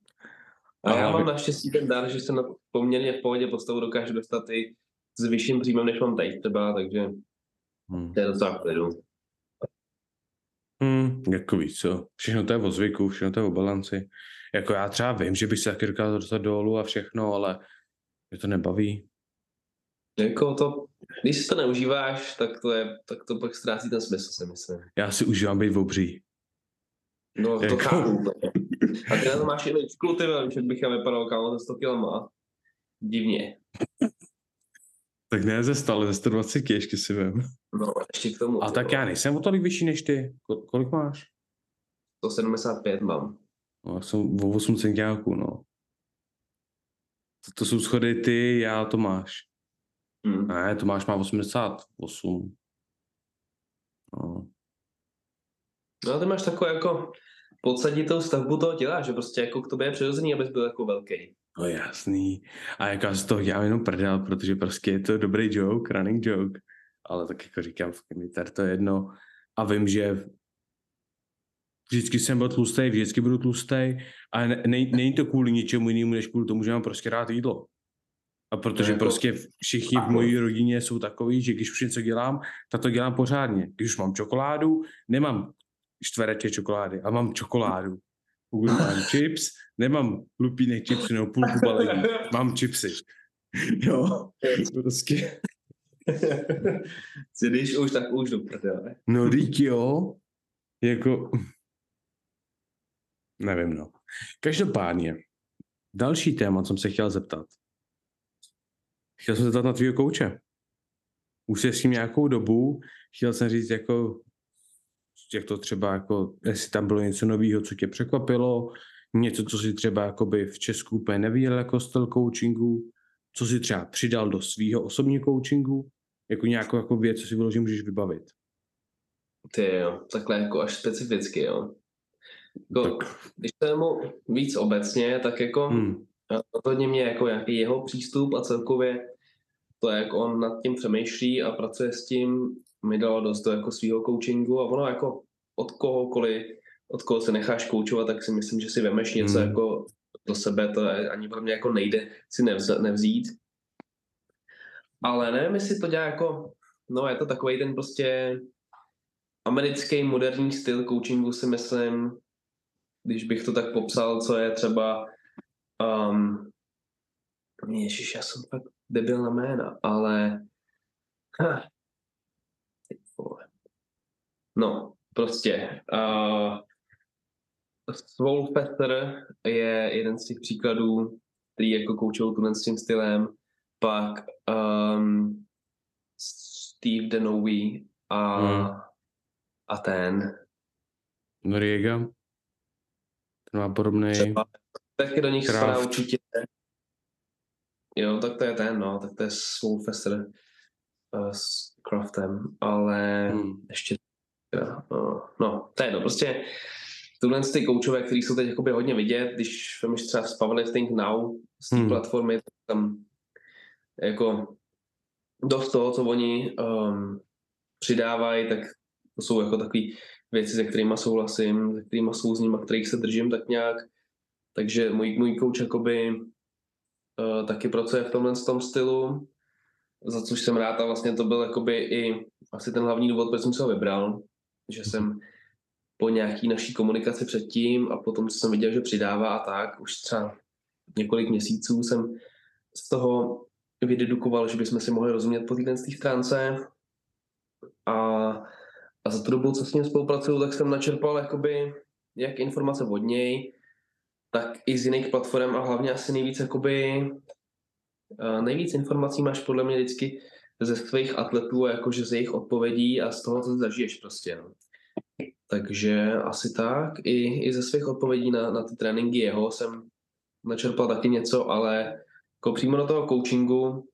A já mám naštěstí ten dar, že se na poměrně v pohodě postavu dokážu dostat i s vyšším příjmem, než mám teď třeba, takže hmm. to je docela klidu. Hmm, jako víc, co? Všechno to je o zvyku, všechno to je o balanci. Jako já třeba vím, že bych se taky dokázal dostat dolů a všechno, ale mě to nebaví. Jako to, když si to neužíváš, tak to je, tak to pak ztrácí ten smysl, si myslím. Já si užívám být v obří. No, to Jako- chápu. úplně. A ty na to máš i ličku, ty že bych já vypadal kámo ze 100 kg Divně. Tak ne ze 100, ale ze 120 ještě si vím. No, ještě k tomu. A tak já nejsem o tolik vyšší než ty. Ko- kolik máš? 175 mám. No, já jsem o 8 centiáků, no. To, to jsou schody ty, já Tomáš. Hm. Ne, Tomáš má 88. No. No a ty máš takovou jako podsaditou stavbu toho těla, že prostě jako k tobě je přirozený, abys byl jako velký. No jasný. A jako já z toho dělám jenom prdel, protože prostě je to dobrý joke, running joke. Ale tak jako říkám, mi to je jedno. A vím, že vždycky jsem byl tlustý, vždycky budu tlustý. A ne, ne, není to kvůli ničemu jinému, než kvůli tomu, že mám prostě rád jídlo. A protože jako- prostě všichni v mojí rodině jsou takový, že když už něco dělám, tak to dělám pořádně. Když už mám čokoládu, nemám čtvereče čokolády, ale mám čokoládu. Pokud mám chips, nemám lupínek chipsů nebo půlku balení, mám chipsy. Jo, prostě. Když už, tak už do prdele. No dík jo, jako, nevím no. Každopádně, další téma, jsem se chtěl zeptat. Chtěl jsem se zeptat na tvýho kouče. Už jsi s tím nějakou dobu, chtěl jsem říct jako, jak to třeba jako, jestli tam bylo něco nového, co tě překvapilo, něco, co si třeba jakoby v Česku úplně neviděl jako styl coachingu, co si třeba přidal do svého osobního coachingu, jako nějakou jako věc, co si vyložím, můžeš vybavit. Ty jo, takhle jako až specificky, jo. Jako, Tak. Když to vezmu víc obecně, tak jako Hmm. rozhodně mě jako nějaký jeho přístup a celkově to, jak on nad tím přemýšlí a pracuje s tím, mi dalo dost do jako svého coachingu a ono jako od kohokoliv, od koho se necháš koučovat, tak si myslím, že si vemeš něco Hmm. jako do sebe, to ani pro mě jako nejde si nevz, nevzít. Ale nevím, jestli to dělá jako, no je to takový ten prostě americký moderní styl coachingu si myslím, když bych to tak popsal, co je třeba um, Ježiš, já jsem fakt debil na jména, ale ha, no, prostě uh, Swolfester je jeden z těch příkladů, který jako koučují tuhle s tím stylem, pak um, Steve Denowy a, Hmm. a ten, Noriega. Ten má podobný. Třeba taky do nich spadá určitě. Jo, tak to je ten, no, tak to je Soulfester uh, s Craftem, ale hmm. Ještě, uh, no, to je no, prostě tuhle ty koučové, který jsou teď jakoby hodně vidět, když vemeš třeba z Powerlifting Now, z té Hmm. platformy, tak tam jako dost toho, co oni um, přidávají, tak to jsou jako takové věci, se kterými souhlasím, se kterými souzním a kterých se držím tak nějak. Takže můj, můj coach jakoby uh, taky pracuje v tomhle tom stylu, za což jsem rád a vlastně to byl jakoby i asi ten hlavní důvod, proč jsem se ho vybral, že jsem po nějaký naší komunikaci předtím a potom, co jsem viděl, že přidává a tak, už třeba několik měsíců jsem z toho vydedukoval, že bychom si mohli rozumět po této stránce a, a za tu dobu, co s ním spolupracuju, tak jsem načerpal jakoby jak informace od něj, tak i z jiných platform a hlavně asi nejvíc jakoby nejvíc informací máš podle mě vždycky ze svých atletů a jakože z jejich odpovědí a z toho, co zažiješ prostě. No. Takže asi tak. I, i ze svých odpovědí na, na ty tréninky jeho jsem načerpal taky něco, ale jako přímo do toho coachingu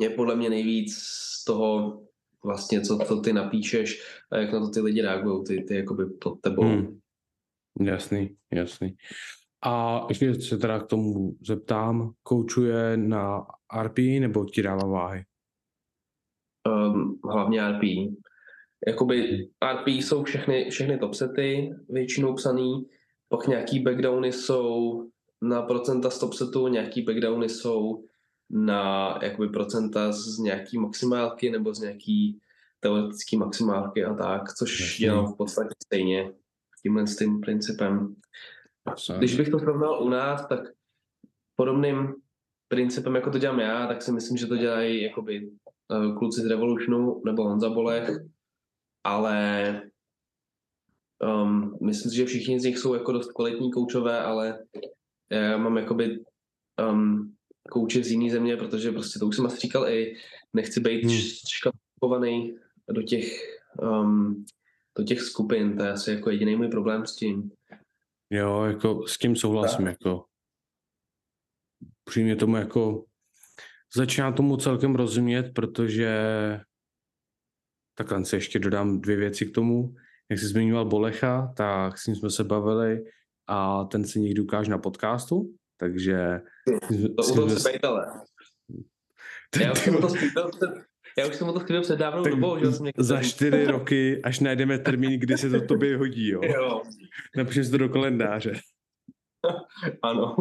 je podle mě nejvíc z toho vlastně, co, co ty napíšeš a jak na to ty lidi reagují, ty, ty jakoby pod tebou. Hmm. Jasný, jasný. A ještě se teda k tomu zeptám, koučuje na RP nebo ti dává váhy? um, hlavně RP. Jakoby RP jsou všechny, všechny top sety, většinou psaný, pak nějaký backdowny jsou na procenta z top setu, nějaký backdowny jsou na jakoby procenta z nějaký maximálky nebo z nějaký teoretický maximálky a tak, což dělám v podstatě stejně tímhle s tím principem. Jasný. Když bych to srovnal u nás, tak podobným principem, jako to dělám já, tak si myslím, že to dělají jakoby eh, kluci z Revolutionu nebo Honza Bolech, ale um, myslím si, že všichni z nich jsou jako dost kvalitní koučové, ale já mám jakoby um, kouče z jiné země, protože prostě to už jsem asi říkal i, nechci být Hmm. škatulkovaný do těch, um, do těch skupin, to je asi jako jediný můj problém s tím. Jo, jako s tím souhlasím, jako přímě tomu jako začíná tomu celkem rozumět, protože takhle si ještě dodám dvě věci k tomu. Jak jsi zmiňoval Bolecha, tak s ním jsme se bavili a ten se někdy ukáže na podcastu, takže... To u toho se bejtele. Ty- Já už jsem to já už jsem to slíbil před dávnou tak dobou, že jsem za čtyři roky, až najdeme termín, kdy se to tobě hodí, jo. Jo, si to do kalendáře. ano.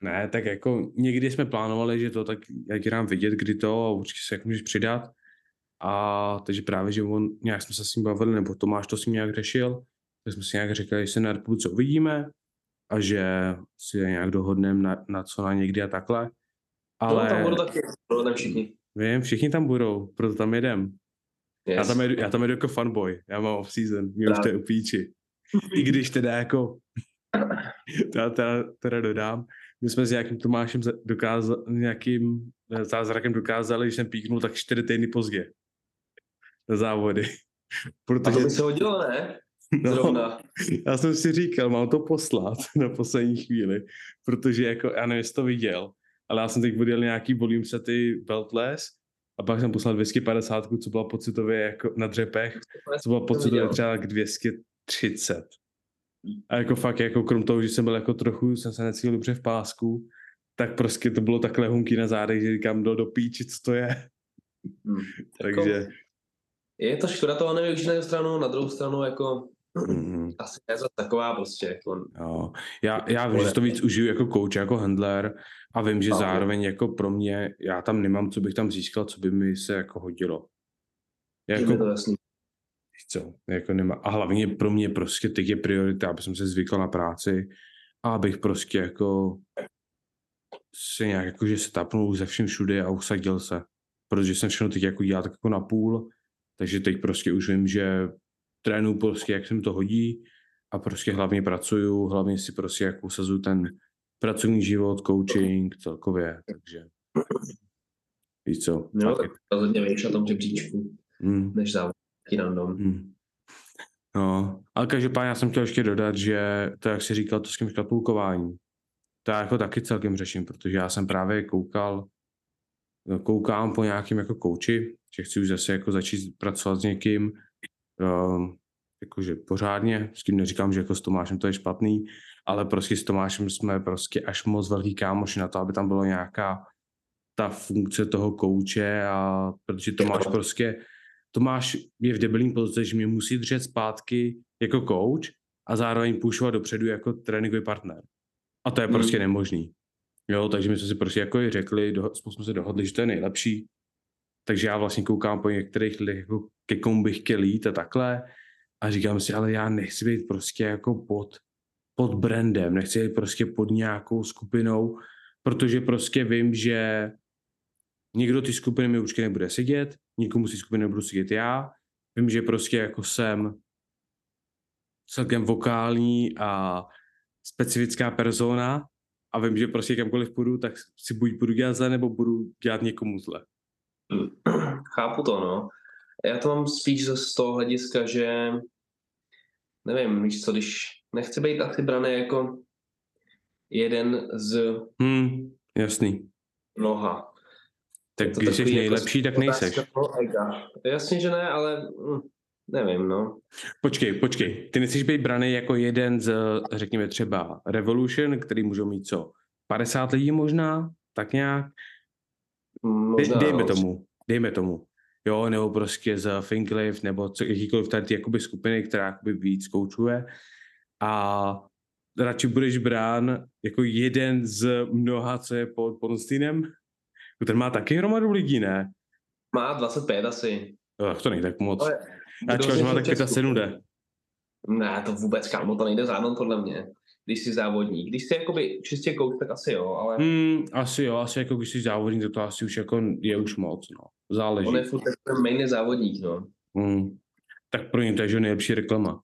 Ne, tak jako někdy jsme plánovali, že to tak, jak dám vidět, kdy to a určitě se jak můžeš přidat. A takže právě, že on, nějak jsme se s ním bavili, nebo Tomáš to s ním nějak řešil, tak jsme si nějak řekli, že se na republice uvidíme a že si nějak dohodneme na, na co na někdy a takhle. Ale... No, tam budu taky, budou tam všichni. vím, všichni tam budou, proto tam jedem. Yes. Já tam, jedu, já tam jedu jako fanboy, já mám off-season, mě už to je. I když teda jako, teda, teda, teda dodám, my jsme s nějakým Tomášem za- dokázali, nějakým eh, zázrakem dokázali, že jsem píknul tak čtyři týdny pozdě na závody. A Protože, to by se hodilo, ne? no, Zrovna. já jsem si říkal, mám to poslat na poslední chvíli, protože jako, já nevím, jestli to viděl, ale já jsem teď odjel nějaký volume sety beltless a pak jsem poslal 250, co byla pocitově jako na dřepech to bylo pocitově viděl. třeba k 230. A jako fakt, jako krom toho, že jsem byl jako trochu, jsem se necítil dobře v pásku, tak prostě to bylo takhle hunky na zádech, že říkám, do, do píči, co to je. Hmm. Takže, Je to škoda toho nevyužít na jednu stranu, na druhou stranu jako mm, asi je to taková prostě jako jo. Já, já vím, že to víc užiju jako coach, jako handler a vím, že Ano. zároveň jako pro mě, já tam nemám, co bych tam získal, co by mi se jako hodilo. Jako, to jasný. co, jako nemá. A hlavně pro mě prostě teď je priorita, aby jsem se zvykl na práci a abych prostě jako se nějak jako, že se tapnul ze všem všude a usadil se. Protože jsem všechno teď jako dělal tak jako na půl, takže teď prostě už vím, že trénu prostě, jak se mi to hodí a prostě hlavně pracuju, hlavně si prostě jako usazuju ten pracovní život, coaching celkově, takže víš co, fakt tak rozhodně víš na tom žebříčku, Mm, než závodky random. mm. No, ale každopádně já jsem chtěl ještě dodat, že to, jak jsi říkal, to s tím škatulkováním, to já jako taky celkem řeším, protože já jsem právě koukal, koukám po nějakým jako kouči, že chci už zase jako začít pracovat s někým, um, jakože pořádně, s tím neříkám, že jako s Tomášem to je špatný, ale prostě s Tomášem jsme prostě až moc velký kámoši na to, aby tam bylo nějaká ta funkce toho kouče a protože Tomáš prostě, Tomáš je v debilní pozici, že mě musí držet zpátky jako coach a zároveň pušovat dopředu jako tréninkový partner. A to je Hmm. prostě nemožný. Jo, takže my jsme si prostě jako i řekli, do, spolu jsme se dohodli, že to je nejlepší. Takže já vlastně koukám po některých lidech, jako ke komu bych chtěl jít a takhle. A říkám si, ale já nechci být prostě jako pod, pod brandem, nechci být prostě pod nějakou skupinou, protože prostě vím, že někdo ty skupiny mi určitě nebude sedět, nikomu ty skupiny nebudu sedět já. Vím, že prostě jako jsem celkem vokální a specifická persona a vím, že prostě kamkoliv půjdu, tak si buď budu dělat zle, nebo budu dělat někomu zle. Chápu to, no. Já to mám spíš z toho hlediska, že nevím, víš co, když nechci být asi braný jako jeden z Hmm, jasný. mnoha. Tak když jsi takový jako nejlepší, tak nejseš. ega. Jasně, že ne, ale hm, nevím, no. Počkej, počkej. Ty nechceš být braný jako jeden z, řekněme třeba Revolution, který můžou mít co? 50 lidí možná? Tak nějak? Možná, dejme no. tomu, dejme tomu. Jo, nebo prostě z Thinklif, nebo co, jakýkoliv tady ty jakoby skupiny, která jakoby víc koučuje. A radši budeš brán jako jeden z mnoha, co je pod Ponstinem. Ten má taky hromadu lidí, ne? Má 25 asi. Tak to není tak moc. Ale Z že má tak je Česku? 75 Ne, to vůbec, kámo, to nejde zvládnout podle mě. Když jsi závodník. Když jsi jakoby čistě coach, tak asi jo, ale Hmm, asi jo, asi jako když jsi závodník, tak to asi už jako je už moc, no. Záleží. on je furt ten mainly závodník, no. Hmm. Tak pro ně to je že nejlepší reklama.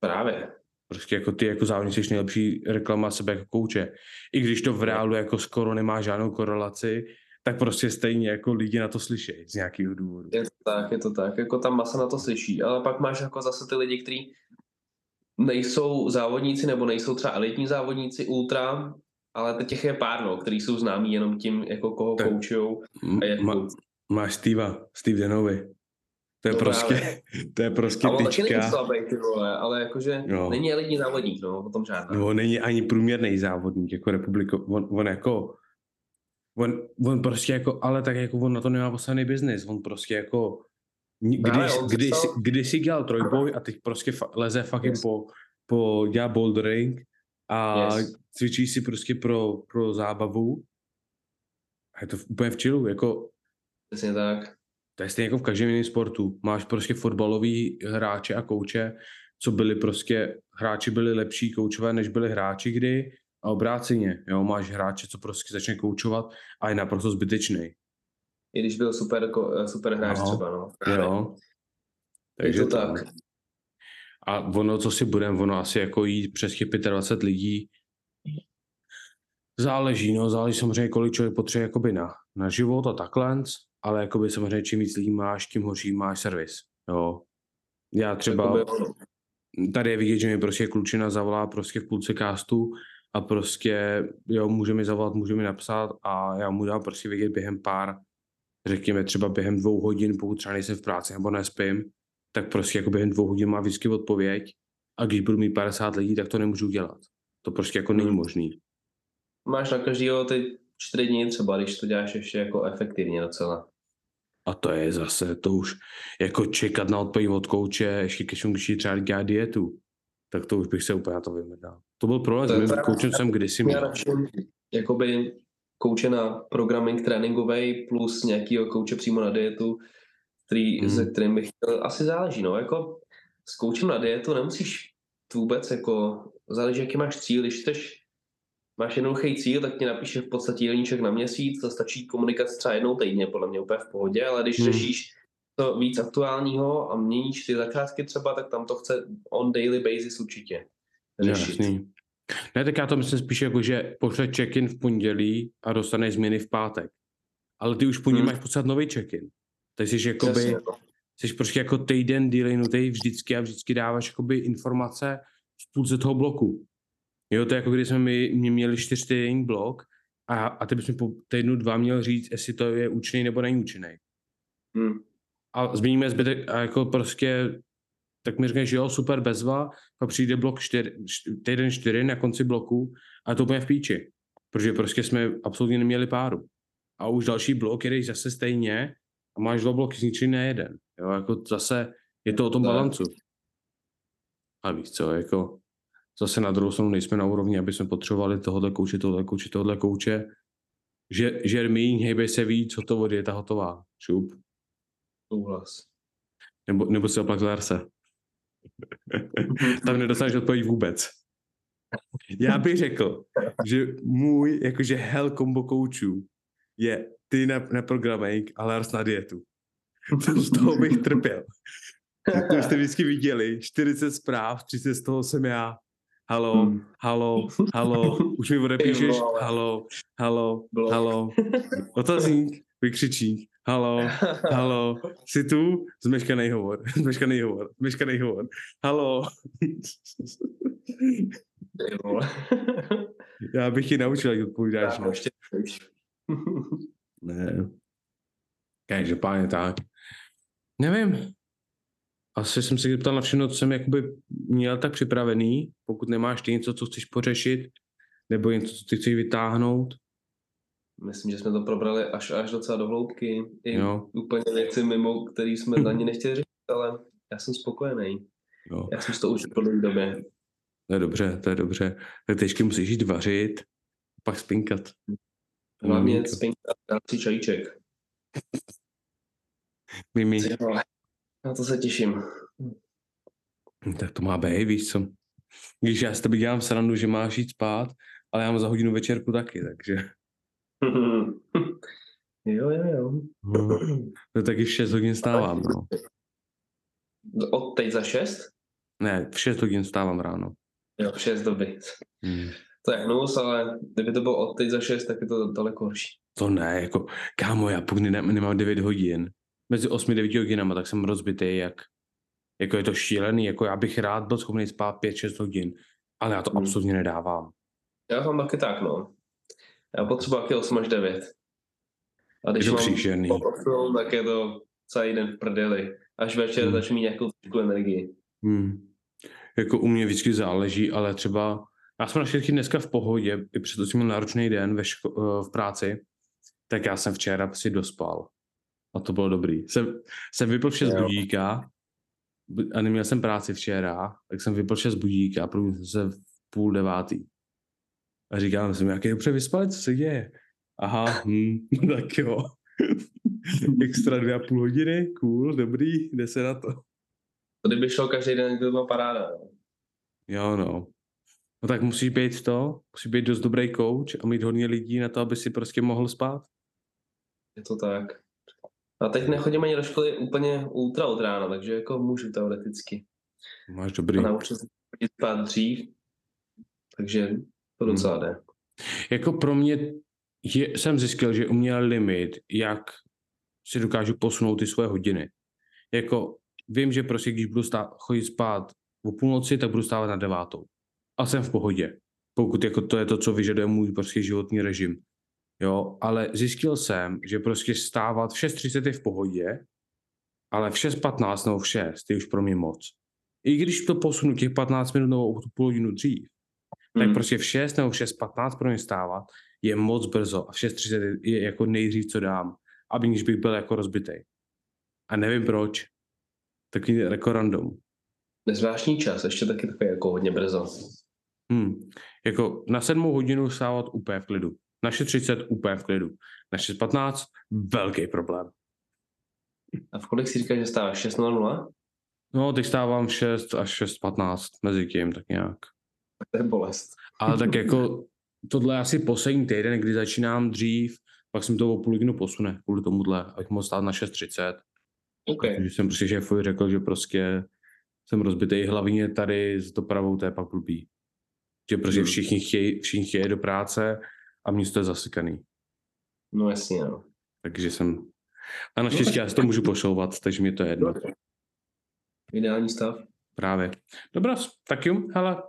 Právě. Prostě jako ty jako závodník jsi nejlepší reklama sebe jako kouče. I když to v reálu jako skoro nemá žádnou korelaci, tak prostě stejně jako lidi na to slyší z nějakého důvodu. Je to tak, je to tak. Jako ta masa na to slyší, ale pak máš jako zase ty lidi, kteří nejsou závodníci nebo nejsou třeba elitní závodníci ultra, ale těch je pár, no, který jsou známí jenom tím, jako koho Tak, koučujou. A je ma, máš Steva, Steve Denovi. To je No prostě, právě. to je prostě A on taky tyčka. slabý, ty vole, ale jakože Jo. není elitní závodník, no, o tom žádná. No, není ani průměrný závodník jako republiko. On, on jako, on, on prostě jako, ale tak jako on na to nemá postavený biznis. On prostě jako, Právě, když, on když, začal- když si dělal trojboj a teď prostě fa- leze fucking Yes. po, po dělá bouldering a Yes. cvičí si prostě pro, pro zábavu a je to úplně v chillu, jako Přesně tak. to je stejně jako v každém jiném sportu. Máš prostě fotbalový hráče a kouče, co byli prostě, hráči byli lepší koučové, než byli hráči kdy a obráceně, jo, máš hráče, co prostě začne koučovat a je naprosto zbytečný, I když byl super, ko- super hráč No. třeba, no. Právě. jo. Je Takže to to. tak. A ono, co si budem, ono asi jako jít přes těch 25 lidí, záleží, no, záleží samozřejmě, kolik člověk potřebuje jakoby na, na život a takhle, ale jakoby samozřejmě čím víc lidí máš, tím horší máš servis, jo. Já třeba... Tady je vidět, že mi prostě klučina zavolá prostě v půlce castu a prostě, jo, může mi zavolat, může mi napsat a já mu dám prostě vědět během pár, řekněme třeba během dvou hodin, pokud třeba nejsem v práci nebo nespím, tak prostě jako během dvou hodin má vždycky odpověď a když budu mít 50 lidí, tak to nemůžu dělat. To prostě jako není Hmm. možný. Máš na každého ty čtyři dny třeba, když to děláš ještě jako efektivně docela. A to je zase, to už jako čekat na odpověď od kouče, ještě když třeba dělá dietu, tak to už bych se úplně na to vymrdal. To byl problém koučem jsem kdysi měl. jakoby kouče na programming tréninkový plus nějakýho kouče přímo na dietu, který, Hmm. se kterým bych chtěl, asi záleží, no, jako s koučem na dietu nemusíš vůbec jako, záleží, jaký máš cíl, když chceš, máš jednoduchý cíl, tak ti napíše v podstatě jídelníček na měsíc, to stačí komunikace třeba jednou týdně, podle mě úplně v pohodě, ale když hmm. řešíš to víc aktuálního a měníš ty zakázky třeba, tak tam to chce on daily basis určitě řešit. Jasný. Ne, tak já to myslím spíš jako, že pošle check-in v pondělí a dostane změny v pátek. Ale ty už v pondělí Hmm. máš poslat nový check-in. Takže jsi jakoby, no. jsi prostě jako týden dealinutý vždycky a vždycky dáváš jakoby informace v půlce toho bloku. Jo, to je jako když jsme my, my měli čtyřtýdenní blok a, a ty bys mi po týdnu dva měl říct, jestli to je účinný nebo není účinný. Hmm. A změníme zbytek a jako prostě tak mi řekneš, jo, super bezva, pak přijde blok čtyř, čty- týden čtyři na konci bloku a to úplně v píči, protože prostě jsme absolutně neměli páru. A už další blok jedeš zase stejně a máš dva bloky zničený na jeden. Jo, jako zase je to o tom balancu. A víš co, jako zase na druhou stranu nejsme na úrovni, aby jsme potřebovali tohohle kouče, tohle kouče, tohle kouče. Že, žer míň, hejbej se víc, co to je ta hotová. Šup. Souhlas. Nebo, nebo si oplak Larse. Tam nedostaneš odpověď vůbec. Já bych řekl, že můj jakože hell combo koučů je ty na, na programming a Lars na dietu. Z toho bych trpěl. To jste vždycky viděli, 40 zpráv, 30 z toho jsem já. Halo, Hmm. halo, halo, už mi odepíšeš, halo, halo, halo. Otazník, vykřičník, halo, halo, jsi tu? Zmeškaný hovor, zmeškaný hovor, zmeškaný hovor, halo. Já bych ti naučil, jak odpovídáš. Já No. ještě. Ne. Každopádně tak. Nevím. Asi jsem se ptal na všechno, co jsem jakoby měl tak připravený, pokud nemáš ty něco, co chceš pořešit, nebo něco, co ty chceš vytáhnout. Myslím, že jsme to probrali až, až docela do hloubky. I Jo. úplně věci mimo, které jsme na ně nechtěli řešit, ale já jsem spokojený. Jo. Já jsem to už po dlouhé době. To je dobře, to je dobře. Tak teďky musíš jít vařit, pak spinkat. Hlavně Maminka. spinka dát si čajíček. Mimi. Na to se těším. tak to má být, víš co. Když já s tebe dělám srandu, že máš jít spát, ale já mám za hodinu večerku taky, takže jo, jo, jo. no, to taky v 6 hodin stávám. No. Od teď za šest? Ne, v 6 hodin vstávám ráno. Jo, v 6 doby. Hmm. To je hnus, ale kdyby to bylo od teď za 6, tak je to daleko horší. To ne, jako, kámo, já pokud nemám, nemám 9 hodin, mezi 8-9 hodinama, tak jsem rozbitý, jak, jako je to šílený, jako já bych rád byl schopný spát 5-6 hodin, ale já to Hmm. absolutně nedávám. Já mám taky tak, no. Já potřebuji taky 8 až 9. A když Je to mám příšerný. po 8, tak je to celý den v prdeli. Až večer Hmm. začnu mít nějakou trošku energii. Hmm. Jako u mě vždycky záleží, ale třeba, já jsem naštěstí dneska v pohodě, i přesto jsem měl náročný den ve ško- eh, v práci, tak já jsem včera si dospal. A to bylo dobrý. Jsem, jsem vypl vše z budíka bu- a neměl jsem práci včera, tak jsem vypl vše z budíka a probudil jsem se v půl devátý. A říkám si, jaký dobře vyspal, co se děje? Aha, hm, tak jo. Extra dvě a půl hodiny, cool, dobrý, jde se na to. To kdyby šel každý den, to byla paráda. No. Jo, no. No tak musíš být to, musíš být dost dobrý coach a mít hodně lidí na to, aby si prostě mohl spát. Je to tak. A teď nechodím ani do školy úplně ultra od rána, takže jako můžu teoreticky. Máš dobrý. A naučil jsem spát dřív, takže to Hmm. docela jde. Jako pro mě je, jsem zjistil, že u mě je limit, jak si dokážu posunout ty svoje hodiny. Jako vím, že prostě když budu stát, chodit spát o půlnoci, tak budu stávat na devátou. A jsem v pohodě. Pokud jako to je to, co vyžaduje můj prostě životní režim. Jo, ale zjistil jsem, že prostě stávat v 6.30 je v pohodě, ale v 6.15 nebo v 6 je už pro mě moc. I když to posunu těch 15 minut nebo půl hodinu dřív, tak Hmm. prostě v 6 nebo v 6.15 pro mě stávat je moc brzo a v 6.30 je jako nejdřív, co dám, aby když bych byl jako rozbitý. A nevím proč. Takový jako random. Nezvláštní čas, ještě taky takový jako hodně brzo. Hmm. Jako na 7 hodinu stávat úplně v klidu. Na 6.30 úplně v klidu. Na 6.15 velký problém. A v kolik si říkáš, že stáváš? 6.00? No, teď stávám v 6 až 6.15 mezi tím, tak nějak. To je bolest. Ale tak jako tohle je asi poslední týden, kdy začínám dřív, pak jsem to o půl hodinu posune kvůli tomuhle, abych mohl stát na 6.30. OK. Takže jsem prostě šéfovi řekl, že prostě jsem rozbitý hlavně tady s dopravou, to je pak blbý. Že prostě Hmm. všichni chtějí, všichni chtějí do práce a místo je zasykaný. No jasně, no. Takže jsem... A naštěstí já si to můžu pošouvat, takže mi to je jedno. Ideální stav. Právě. Dobrá, tak jo, hele,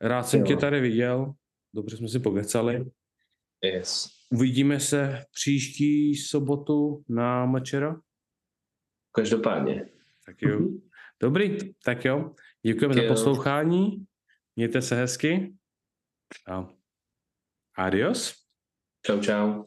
rád jsem Jo. tě tady viděl, dobře jsme si pokecali. Yes. Uvidíme se příští sobotu na Mačera. Každopádně. Tak jo. Mhm. Dobrý, tak jo. Děkujeme za poslouchání. Mějte se hezky. A adios. Čau, čau.